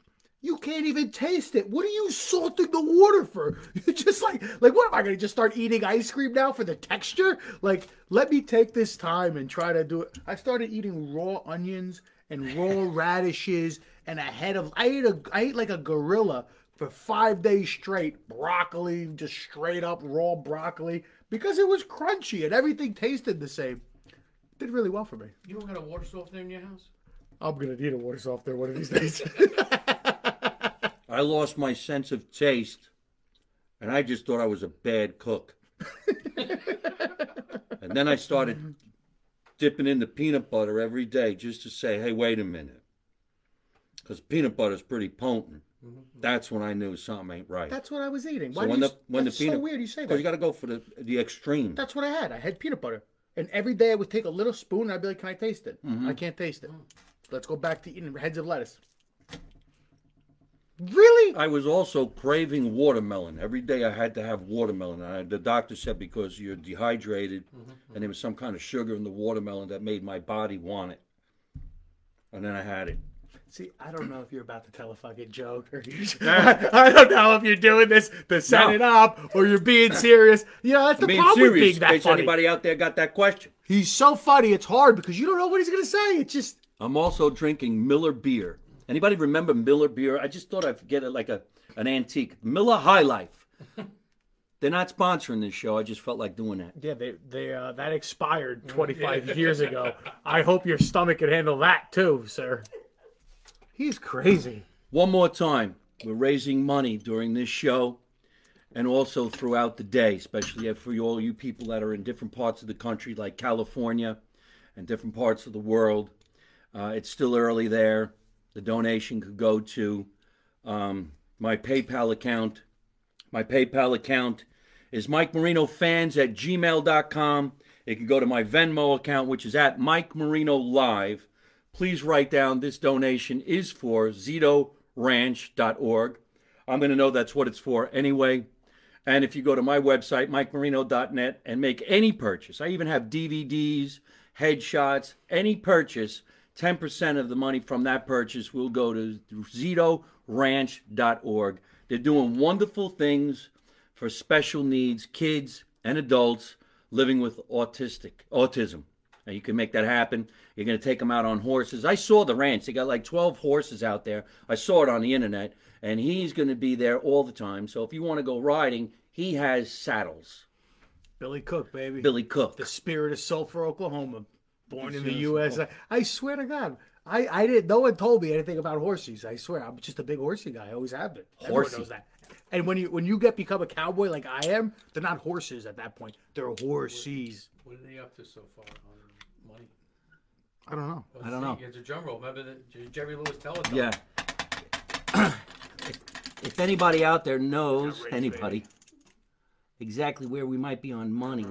You can't even taste it. What are you salting the water for? You just like like what am I gonna just start eating ice cream now for the texture? Like let me take this time and try to do it. I started eating raw onions and raw radishes and a head of I ate a I ate like a gorilla for five days straight. Broccoli, just straight up raw broccoli, because it was crunchy and everything tasted the same. Did really well for me. You don't got a water softener in your house? I'm gonna need a water softener one of these days. I lost my sense of taste, and I just thought I was a bad cook. and then I started dipping in the peanut butter every day just to say, hey, wait a minute. Because peanut butter is pretty potent. That's when I knew something ain't right. That's what I was eating. so Why when do the you, when the that's peanut so weird you say because that. you got to go for the the extreme. That's what I had. I had peanut butter, and every day I would take a little spoon. and I'd be like, "Can I taste it? Mm-hmm. I can't taste it. Let's go back to eating heads of lettuce." Really? I was also craving watermelon. Every day I had to have watermelon. I, the doctor said because you're dehydrated mm-hmm, mm-hmm. and there was some kind of sugar in the watermelon that made my body want it. And then I had it. See, I don't know if you're about to tell a fucking joke or you I don't know if you're doing this to set No. it up or you're being serious. You know, that's the Being problem with serious, being in that case funny. anybody out there got that question. He's so funny, it's hard because you don't know what he's gonna say. It's just I'm also drinking Miller beer. Anybody remember Miller beer? I just thought I'd get it like a an antique. Miller High Life. They're not sponsoring this show. I just felt like doing that. Yeah, they they uh, that expired 25 years ago. I hope your stomach can handle that too, sir. He's crazy. One more time, we're raising money during this show and also throughout the day, especially for all you people that are in different parts of the country, like California and different parts of the world. Uh, it's still early there. The donation could go to um, my PayPal account. My PayPal account is Mike Marino fans at gmail.com. It can go to my Venmo account, which is at Mike Marino Live. Please write down this donation is for ZitoRanch.org. I'm going to know that's what it's for anyway. And if you go to my website, mikemarino.net, and make any purchase, I even have DVDs, headshots, any purchase, 10% of the money from that purchase will go to ZitoRanch.org. They're doing wonderful things for special needs kids and adults living with autistic autism. And you can make that happen. You're going to take them out on horses. I saw the ranch. They got like 12 horses out there. I saw it on the internet, and he's going to be there all the time. So if you want to go riding, he has saddles. Billy Cook, baby. Billy Cook. the spirit of Sulphur, Oklahoma, born in the U.S. I, I swear to God, I, I didn't. No one told me anything about horses. I swear, I'm just a big horsey guy. I always have been. Everyone Horsey. knows that. And when you when you get become a cowboy like I am, they're not horses at that point. They're horses. What are they up to so far on money? I don't know. I don't know. It's a drum roll. Remember the Jerry Lewis telethon? Yeah. if, if anybody out there knows anybody exactly where we might be on money,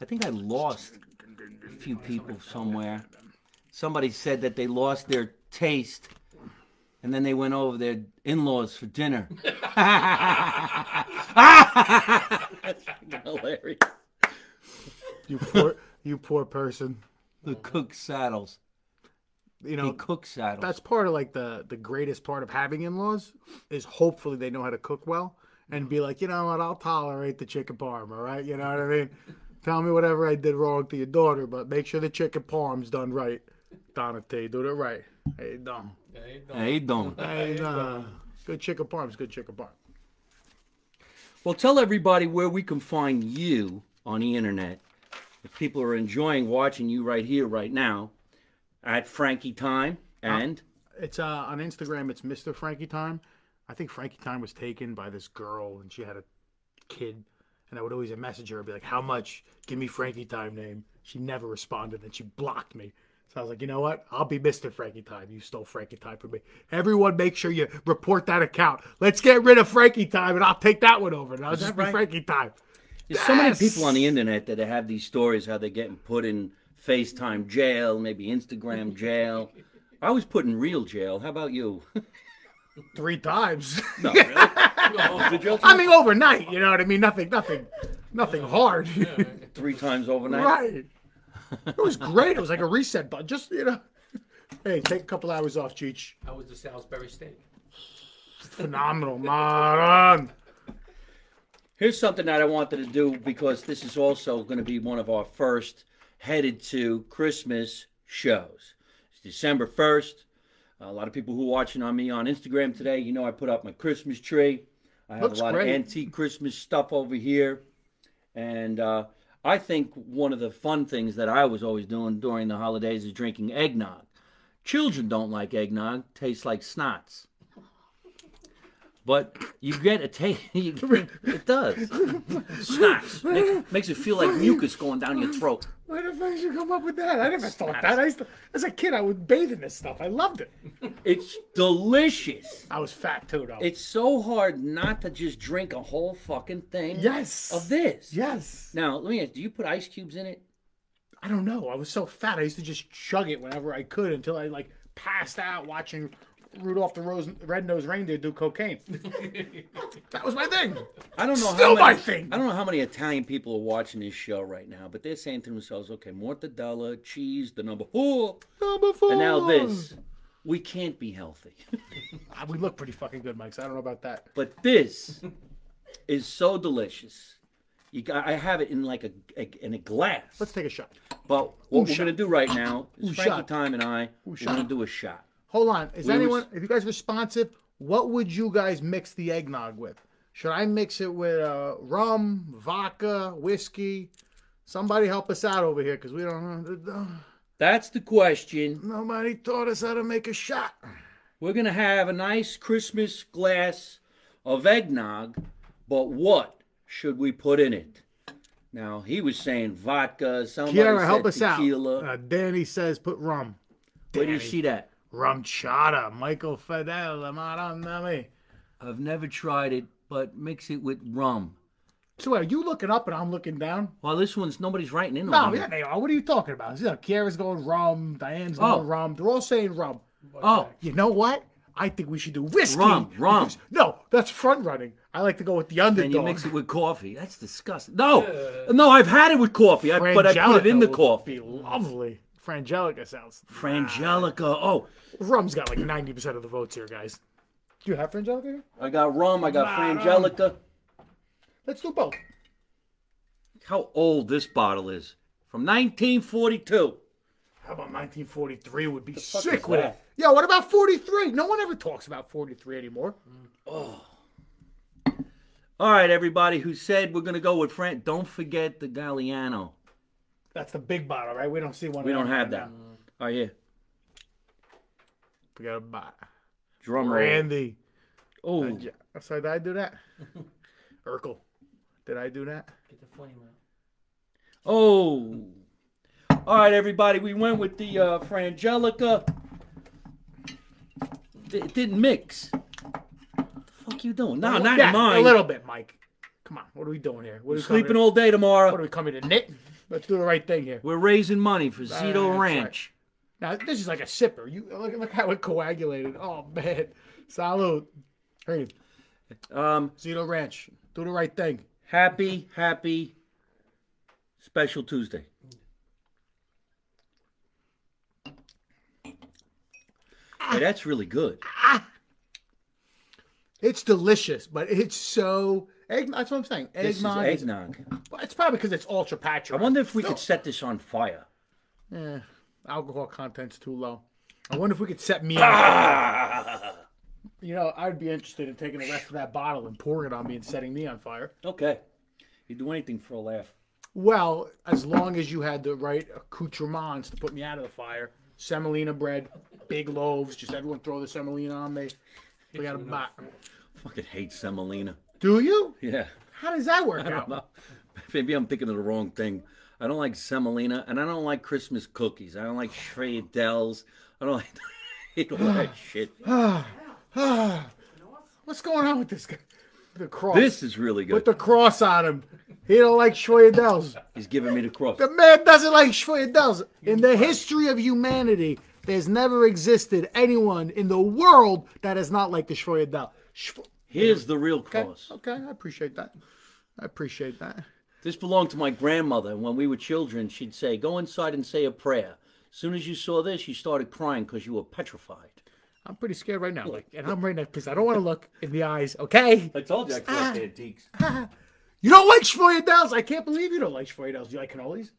I think I lost a few people somewhere. Somebody said that they lost their taste and then they went over their in-laws for dinner. That's hilarious. You poor you poor person. The cook saddles. You He know cook saddles. that's part of like the the greatest part of having in-laws is hopefully they know how to cook well and be like, you know what, I'll tolerate the chicken parm, all right? You know what I mean? Tell me whatever I did wrong to your daughter, but make sure the chicken parm's done right. Donate, do it right. Hey, done. Yeah, you don't. Hey, don't. Hey, uh, good chicken parm's good chicken parm. Well, tell everybody where we can find you on the internet. If people are enjoying watching you right here, right now, at Frankie Time and It's uh on Instagram. It's Mr. Frankie Time. I think Frankie Time was taken by this girl, and she had a kid. And I would always message her, and be like, "How much? Give me Frankie Time name." She never responded, and she blocked me. So I was like, you know what? I'll be Mr. Frankie Time. You stole Frankie Time from me. Everyone, make sure you report that account. Let's get rid of Frankie Time, and I'll take that one over. And I'll just be right? Frankie Time. there's so many people on the internet that have these stories how they're getting put in FaceTime jail, maybe Instagram jail. I was put in real jail. How about you? Three times. no, really? The jail I mean, overnight. You know what I mean? Nothing, nothing, nothing hard. three times overnight. Right. It was great. It was like a reset button. Just you know, hey, take a couple hours off, Cheech. How was the Salisbury steak? Phenomenal, man. Here's something that I wanted to do because this is also going to be one of our first headed to Christmas shows. It's December 1st. A lot of people who are watching on me on Instagram today, you know, I put up my Christmas tree. I have Looks a lot great. of antique Christmas stuff over here. And uh, I think one of the fun things that I was always doing during the holidays is drinking eggnog. Children don't like eggnog, tastes like snots. But you get a taste. It does. Snots. Make, makes it feel like mucus going down your throat. Where the fuck did you come up with that? I never thought that. I used to, as a kid, I would bathe in this stuff. I loved it. It's delicious. I was fat too, though. It's so hard not to just drink a whole fucking thing yes. of this. Yes. Now, let me ask, do you put ice cubes in it? I don't know. I was so fat. I used to just chug it whenever I could until I like passed out watching Rudolph the Rose, Red-Nosed Reindeer do cocaine. that was my thing. I don't know Still how my many, thing. I don't know how many Italian people are watching this show right now, but they're saying to themselves, okay, mortadella, cheese, the number four, Number four. and now this. We can't be healthy. Ah, We look pretty fucking good, Mike. So I don't know about that. But this is so delicious. You got, I have it in like a, a in a glass. Let's take a shot. But what we're shot. gonna do right now is Ooh, Frankie shot. Time and I we're shot. gonna do a shot. Hold on. Is We anyone? was- If you guys responsive, what would you guys mix the eggnog with? Should I mix it with uh, rum, vodka, whiskey? Somebody help us out over here, because we don't know. That's the question. Nobody taught us how to make a shot. We're gonna have a nice Christmas glass of eggnog, but what should we put in it? Now he was saying vodka. Somebody Kiara, help us tequila. out. Uh, Danny says put rum. Where do you see that? RumChata. Michael Fidel. Madame. I've never tried it, but mix it with rum. So are you looking up and I'm looking down? Well, this one's nobody's writing in No, on yeah, it. they are. What are you talking about? See, look, Kiara's going rum. Diane's going Oh. rum. They're all saying rum. Oh, You know what? I think we should do whiskey. Rum, rum. because- No, that's front running. I like to go with the underdog. and you mix it with coffee. That's disgusting. No, no, I've had it with coffee, I, but I put it in the coffee. Be lovely. Frangelica sounds. Frangelica. Oh, Rum's got like ninety percent of the votes here, guys. Do you have Frangelica? here? I got rum. I got Nah, Frangelica. Let's do both. How old this bottle is? From 1942. How about 1943 would be fuck sick is with it. that? Yeah, what about 43? No one ever talks about 43 anymore. Oh. All right, everybody who said we're going to go with Fran, don't forget the Galliano. That's the big bottle, right? We don't see one. We don't have right that. now. Oh, yeah. We got a bot. Drum roll. Randy. Oh, Yeah. So did I do that? Urkel. Did I do that? Get the flame out. oh. All right, everybody. We went with the uh, Frangelica. D- It didn't mix. What the fuck you doing? No, not yeah, in mine. A little bit, Mike. Come on. What are we doing here? What are we Sleeping coming, all day tomorrow. What tomorrow. are we coming to knit? Let's do the right thing here. We're raising money for Zito that's Ranch. Now this is like a sipper. You look, look how it coagulated. Oh man. Salute. Hey, Um, Zito Ranch. Do the right thing. happy, happy Special Tuesday. Hey, that's really good. It's delicious, but it's so egg. That's what I'm saying. This is Eggnog. is- It's probably because it's ultra patriot. I wonder if we could set this on fire. Eh, alcohol content's too low. I wonder if we could set me on You know, I'd be interested in taking the rest of that bottle and pouring it on me and setting me on fire. Okay. You'd do anything for a laugh. Well, as long as you had the right accoutrements to put me out of the fire. Semolina bread, big loaves, just everyone throw the semolina on me. We got a bot. Fucking hate semolina. Do you? Yeah. How does that work I don't out? know. Maybe I'm thinking of the wrong thing. I don't like semolina, and I don't like Christmas cookies. I don't like Schradels. I don't like hate all that shit. What's going on with this guy? The cross. This is really Put good. the cross on him. He don't like Schwedels. He's giving me the cross. The man doesn't like Schwedels. In the history of humanity, there's never existed anyone in the world that is not like the Schwedel. Schw- Here's the real Okay, cross. okay, I appreciate that. I appreciate that. This belonged to my grandmother. When we were children, she'd say, Go inside and say a prayer. As soon as you saw this, you started crying because you were petrified. I'm pretty scared right now, like, and I'm right now because I don't want to look in the eyes. Okay, I told you I collect antiques. you don't like Schwedels. I can't believe you don't like Schwedels. Do you like cannolis?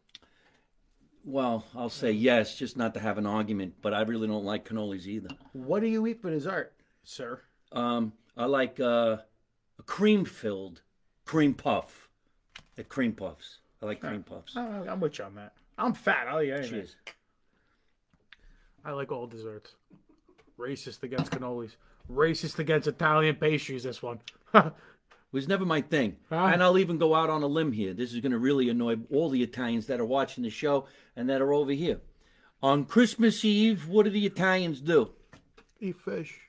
Well, I'll say yes, just not to have an argument, but I really don't like cannolis either. What do you eat for dessert, sir? Um, I like uh, a cream filled cream puff. The cream puffs. I like cream puffs. Uh, I'm with you on that. I'm fat. I'll eat anything. Cheers. I like all desserts. Racist against cannolis. Racist against Italian pastries. This one. was never my thing. Ah. And I'll even go out on a limb here. This is going to really annoy all the Italians that are watching the show and that are over here. On Christmas Eve, what do the Italians do? Eat fish.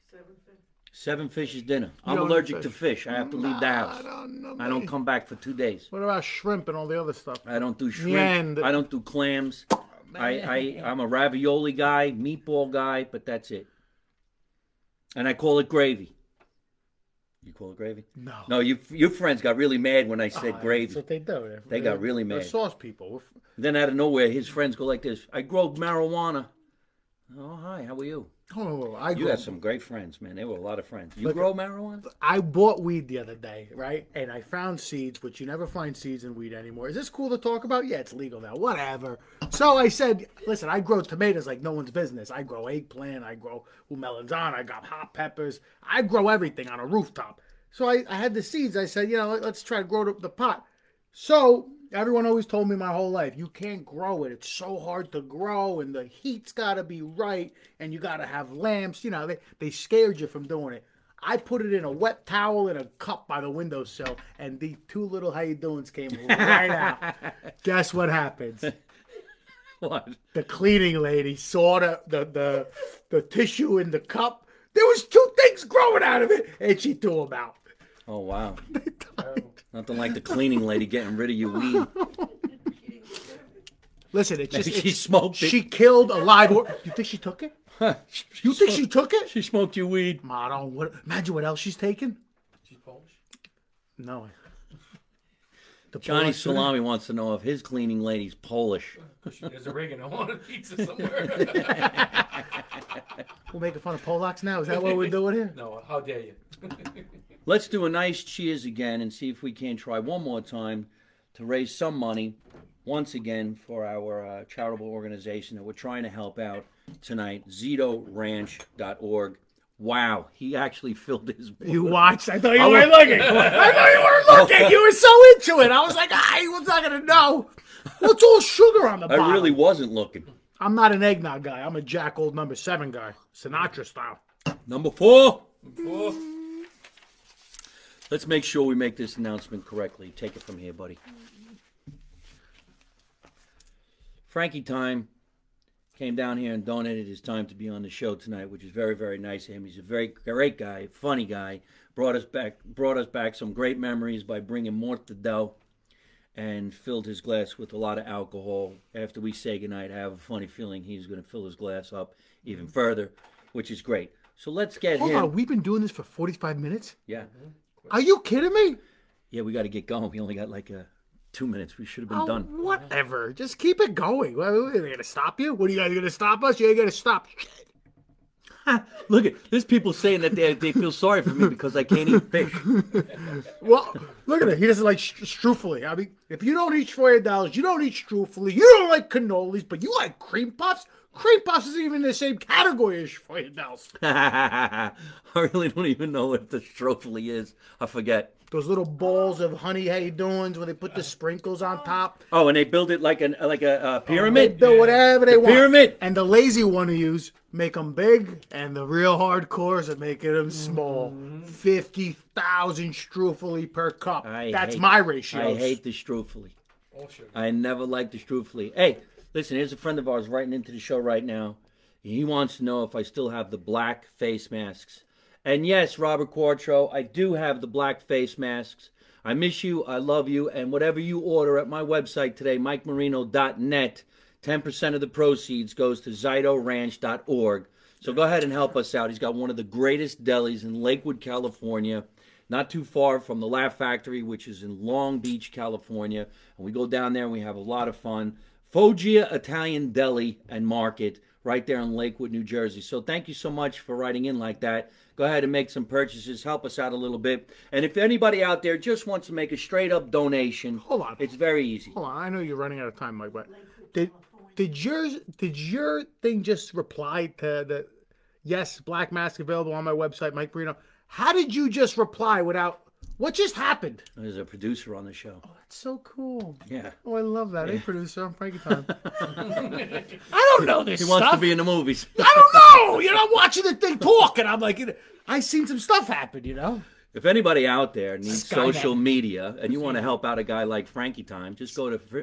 Seven fishes dinner. I'm don't eat allergic to fish. fish. I have to leave the house. I don't know. I don't come back for two days. What about shrimp and all the other stuff? I don't do shrimp. I don't do clams. I, I I'm a ravioli guy, meatball guy, but that's it. And I call it gravy. You call it gravy? No. No, you your friends got really mad when I said Ah, That's gravy. what they do. They got really They're mad. sauce people. We're f- Then out of nowhere, his friends go like this: "I grow marijuana." Oh, hi. How are you? Oh, I You grew, got some great friends, man. They were a lot of friends. You Look- grow marijuana? I bought weed the other day, right? And I found seeds, which you never find seeds in weed anymore. Is this cool to talk about? Yeah, it's legal now. Whatever. So I said, listen, I grow tomatoes like no one's business. I grow eggplant. I grow melanzana. I got hot peppers. I grow everything on a rooftop. So I, I had the seeds. I said, you know, let, let's try to grow the, the pot. So everyone always told me my whole life, you can't grow it. It's so hard to grow, and the heat's got to be right, and you got to have lamps. You know, they, they scared you from doing it. I put it in a wet towel in a cup by the windowsill, and the two little how you doings came right out. Guess what happens? What? The cleaning lady saw the, the the the tissue in the cup. There was two things growing out of it, and she threw them out. Oh wow! Nothing like the cleaning lady getting rid of your weed. Listen, it's just she it's- smoked it. She killed a live. Or- you think she took it? huh You think she took it? She smoked your weed. Ma, don't. What, imagine what else she's taking. She's Polish. No. The Johnny Polish- Salami wants to know if his cleaning lady's Polish. There's oregano on a pizza somewhere. We're making fun of Polacks now. Is that what we're doing here? no, how dare you? Let's do a nice cheers again and see if we can try one more time to raise some money once again for our uh, charitable organization that we're trying to help out tonight, ZitoRanch.org. Wow, he actually filled his. You watched. I thought you I weren't wa- looking. I thought you weren't looking. You were so into it. I was like, I was not gonna know. What's all sugar on the I bottom? really wasn't looking. I'm not an eggnog guy. I'm a Jack Old number seven guy, Sinatra style. Number four. Oh, Let's make sure we make this announcement correctly. Take it from here, buddy. Frankie Time came down here and donated his time to be on the show tonight, which is very, very nice of him. He's a very great guy, funny guy. Brought us back, brought us back some great memories by bringing more to mortadell and filled his glass with a lot of alcohol. After we say goodnight, I have a funny feeling he's going to fill his glass up even further, which is great. So let's get Hold him. on, we've been doing this for 45 minutes. Yeah. Are you kidding me? Yeah, we got to get going. We only got like uh, two minutes. We should have been Oh, done. Whatever. Just keep it going. What, are they gonna stop you? What are you guys gonna stop us? You ain't gonna stop. Look at there's people saying that they they feel sorry for me because I can't eat fish. Well, look at it. He doesn't like sh- struffoli. I mean, if you don't eat four dollars, you don't eat struffoli. You don't like cannolis, but you like cream puffs. Cream puffs isn't even in the same category as four dollars. I really don't even know what the struffoli is. I forget. Those little balls of honey how you doings where they put the sprinkles on top. Oh, and they build it like an like a, uh They pyramid. do whatever they The want. pyramid. And the lazy one to use make them big, and the real hardcores are making them small. Fifty thousand struffoli per cup. I That's hate- my ratio. I hate the struffoli. all sugar. I never liked the struffoli. Hey, listen, here's a friend of ours writing into the show right now. He wants to know if I still have the black face masks. And yes, Robert Quartro, I do have the black face masks. I miss you, I love you, and whatever you order at my website today, MikeMarino.net, 10% of the proceeds goes to ZitoRanch.org. So go ahead and help us out. He's got one of the greatest delis in Lakewood, California not too far from the Laugh Factory, which is in Long Beach, California. And we go down there and we have a lot of fun. Foggia Italian Deli and Market right there in Lakewood, New Jersey. So thank you so much for writing in like that. Go ahead and make some purchases. Help us out a little bit. And if anybody out there just wants to make a straight up donation, Hold on. it's very easy. Hold on, I know you're running out of time, Mike, but did Did your did your thing just reply to the yes, black mask available on my website, Mike Marino? How did you just reply without what just happened? There's a producer on the show. Oh, That's so cool. Yeah. Oh, I love that. Hey, producer, I'm Frankie Time. I don't know this He wants stuff. to be in the movies. I don't know. You know, I'm watching the thing talk, and I'm like, I seen some stuff happen. You know. If anybody out there needs Skynet. social media and you want to help out a guy like Frankie Time, just go to fr-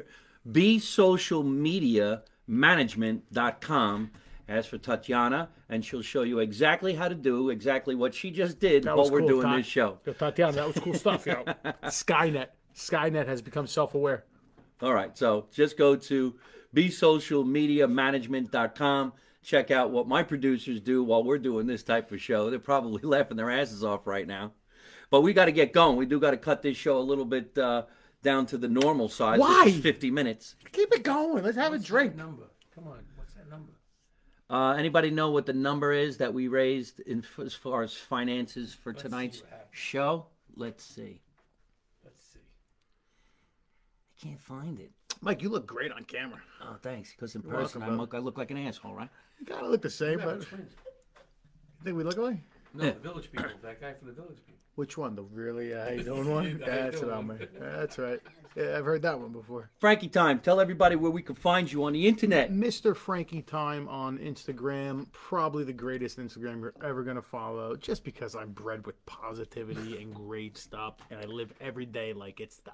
besocialmediamanagement.com. Ask for Tatiana, and she'll show you exactly how to do exactly what she just did That while we're cool, doing Tat- this show. Yo, Tatiana, that was cool stuff. Yo. Skynet. Skynet has become self-aware. All right, so just go to besocialmediamanagement.com. Check out what my producers do while we're doing this type of show. They're probably laughing their asses off right now. But we got to get going. We do got to cut this show a little bit uh, down to the normal size, Why? which is 50 minutes. Keep it going. Let's have a drink. Number. Come on. What's that number? Uh, anybody know what the number is that we raised in, as far as finances for see tonight's show? Let's see. Let's see. I can't find it. Mike, you look great on camera. Oh, thanks. Because in You're person, welcome, I look, I look like an asshole, right? You gotta look the same, Yeah, but we're twins. you think we look alike? No, Yeah. the village people. That guy from the village people. Which one? The really uh, how you doing one? How you That's what doing? I'm. That's right. Yeah, I've heard that one before. Frankie Time, tell everybody where we can find you on the internet. Mr. Frankie Time on Instagram, probably the greatest Instagram you're ever gonna follow. Just because I'm bred with positivity and great stuff, and I live every day like it's the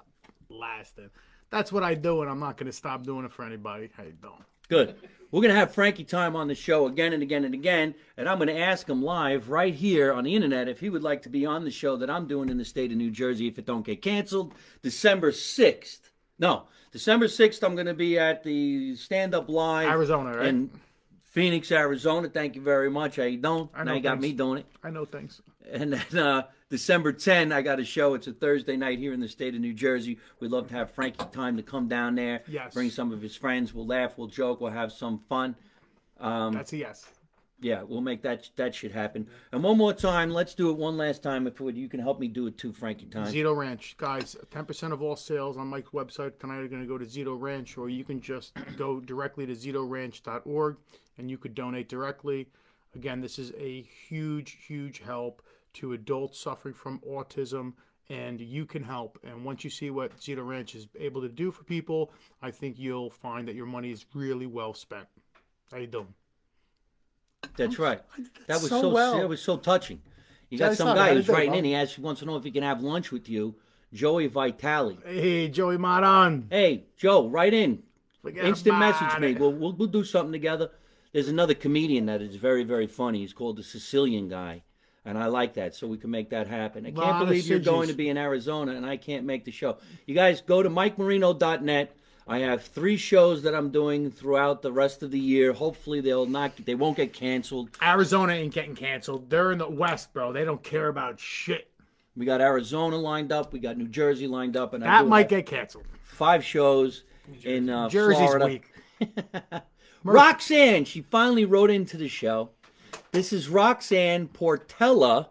last. And that's what I do, and I'm not gonna stop doing it for anybody. Hey, don't. Good. We're going to have Frankie Time on the show again and again and again, and I'm going to ask him live right here on the internet if he would like to be on the show that I'm doing in the state of New Jersey if it don't get canceled, December 6th. No, December 6th, I'm going to be at the Stand Up Live Arizona, right? in Phoenix, Arizona. Thank you very much. How you doing? I now know, you got me doing it. I know things. And then uh, December 10, I got a show. It's a Thursday night here in the state of New Jersey. We'd love to have Frankie time to come down there. Yes. Bring some of his friends. We'll laugh, we'll joke, we'll have some fun. Um, That's a yes. yeah, we'll make that that shit happen. And one more time, let's do it one last time. If you can help me do it too, Frankie time. Zito Ranch, guys. Ten percent of all sales on Mike's website tonight are going to go to Zito Ranch, or you can just go directly to ZitoRanch.org and you could donate directly. Again, this is a huge, huge help to adults suffering from autism, and you can help. And once you see what Zito Ranch is able to do for people, I think you'll find that your money is really well spent. How you doing? That's right. That was so so, well. that was so touching. You got Johnny some guy who's writing bro? in. He asks, he wants to know if he can have lunch with you, Joey Vitale. Hey, Joey Maran. Hey, Joe, write in. Forget Instant about message me. it. We'll, we'll we'll do something together. There's another comedian that is very very funny. He's called the Sicilian guy, and I like that. So we can make that happen. I can't believe you're going to be in Arizona, and I can't make the show. You guys go to MikeMarino.net. I have three shows that I'm doing throughout the rest of the year. Hopefully they'll not they won't get canceled. Arizona ain't getting canceled. They're in the West, bro. They don't care about shit. We got Arizona lined up. We got New Jersey lined up, and I That do might get canceled. five shows in uh, Jersey's Florida. weak. Roxanne, she finally wrote into the show. This is Roxanne Portella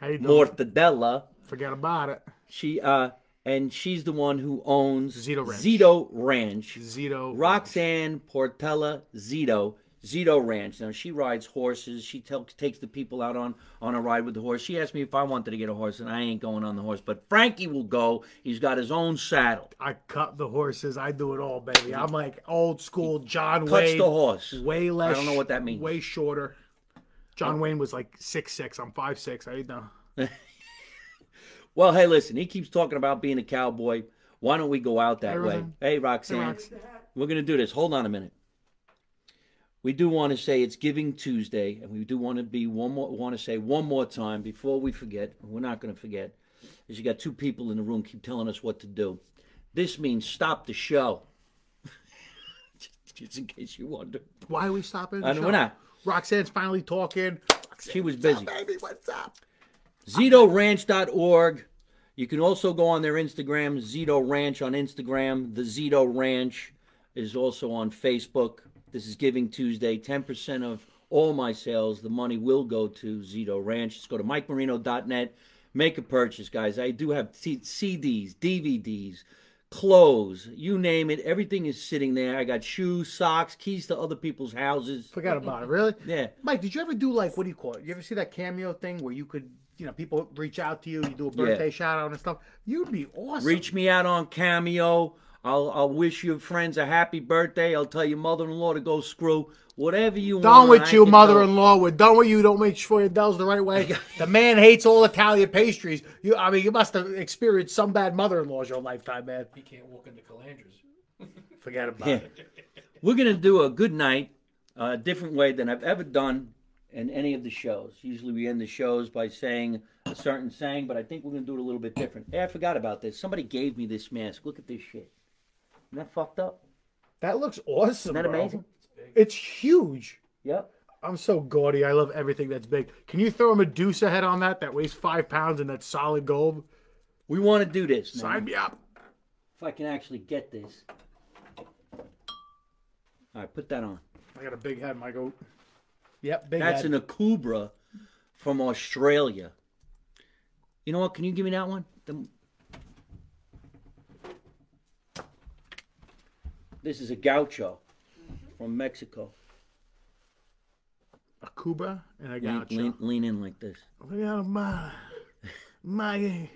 How you doing? Mortadella. Forget about it. She uh and she's the one who owns Zito Ranch. Zito Ranch. Zito. Roxanne Portella Zito. Zito Ranch. Now she rides horses. She tel- takes the people out on on a ride with the horse. She asked me if I wanted to get a horse, and I ain't going on the horse. But Frankie will go. He's got his own saddle. I cut the horses. I do it all, baby. I'm like old school John Cuts Wayne. the horse. Way less. I don't know what that means. Way shorter. John Wayne was like six six. I'm five six. I doing? Well, hey, listen. He keeps talking about being a cowboy. Why don't we go out that Hey, way? Hey, Roxanne. Rox. We're going to do this. Hold on a minute. We do want to say it's Giving Tuesday, and we do want to be one more. Want to say one more time before we forget. and We're not going to forget. Is you got two people in the room keep telling us what to do. This means stop the show. just, in case you wonder. Why are we stopping? I know show? we're not. Roxanne's finally talking. She was busy. up, baby, what's up? ZitoRanch.org. You can also go on their Instagram, Zito Ranch on Instagram. The Zito Ranch is also on Facebook. This is Giving Tuesday. 10% of all my sales, the money will go to Zito Ranch. Just go to MikeMarino.net. Make a purchase, guys. I do have CDs, DVDs, clothes, you name it. Everything is sitting there. I got shoes, socks, keys to other people's houses. Forgot about it. Really? Yeah. Mike, did you ever do like what do you call it? You ever see that cameo thing where you could, you know, people reach out to you, you do a birthday shout out and stuff? You'd be awesome. Reach me out on Cameo. I'll I'll wish your friends a happy birthday. I'll tell your mother-in-law to go screw. Whatever you want. Done with you, mother-in-law. We're done with you. Don't make sure it does the right way. the man hates all Italian pastries. You, I mean, you must have experienced some bad mother-in-laws your lifetime, man. He can't walk into Calandras. Forget about Yeah. it. We're gonna do a good night, uh, a different way than I've ever done in any of the shows. Usually we end the shows by saying a certain saying, but I think we're gonna do it a little bit different. Hey, I forgot about this. Somebody gave me this mask. Look at this shit. Isn't that fucked up? That looks awesome. Isn't that bro. amazing? It's huge. Yep. I'm so gaudy. I love everything that's big. Can you throw a Medusa head on that that weighs five pounds and that's solid gold? We want to do this. man. Sign me up. If I can actually get this. All right, put that on. I got a big head, my goat. Yep, big That's head. an Akubra from Australia. You know what? Can you give me that one? The- This is a gaucho from Mexico. a Cuba and a Lean, gaucho. lean, lean in like this. We got a my, my,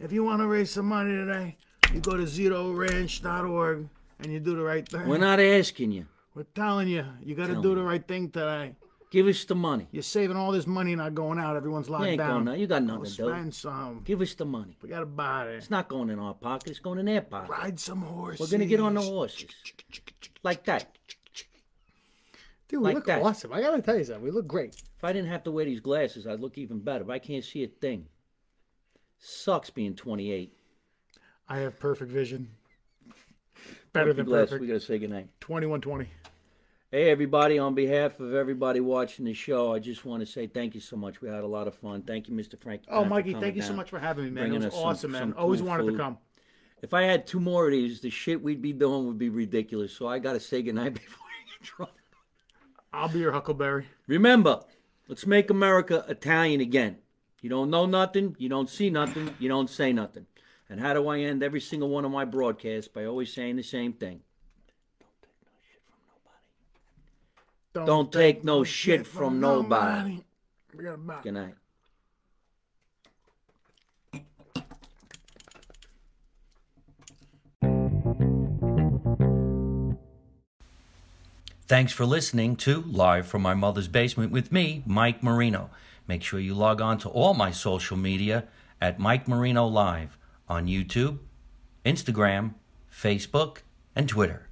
if you want to raise some money today, you go to zitoranch.org and you do the right thing. We're not asking you. We're telling you, you got to Tell do me. the right thing today. Give us the money. You're saving all this money and not going out. Everyone's locked You ain't down. going now. You got nothing We'll to do. spend some. Give us the money. We got to buy it. It's not going in our pocket. It's going in their pocket. Ride some horses. We're gonna get on the horses like that. Dude, we like look that. awesome. I got to tell you something. We look great. If I didn't have to wear these glasses, I'd look even better. But I can't see a thing. Sucks being 28. I have perfect vision. Better than Bless. perfect. We gotta say goodnight. 2120. Hey, everybody, on behalf of everybody watching the show, I just want to say thank you so much. We had a lot of fun. Thank you, Mr. Frank. Oh, Mikey, thank you so much for having me, man. It was some- awesome, man. some Always cool wanted to come. If I had two more of these, the shit we'd be doing would be ridiculous. So I got to say goodnight before I get drunk. I'll be your Huckleberry. Remember, let's make America Italian again. You don't know nothing, you don't see nothing, you don't say nothing. And how do I end every single one of my broadcasts? By always saying the same thing. Don't take no shit from nobody. Don't take no shit from nobody. We got a back. Good night. Thanks for listening to Live from My Mother's Basement with me, Mike Marino. Make sure you log on to all my social media at Mike Marino Live on YouTube, Instagram, Facebook, and Twitter.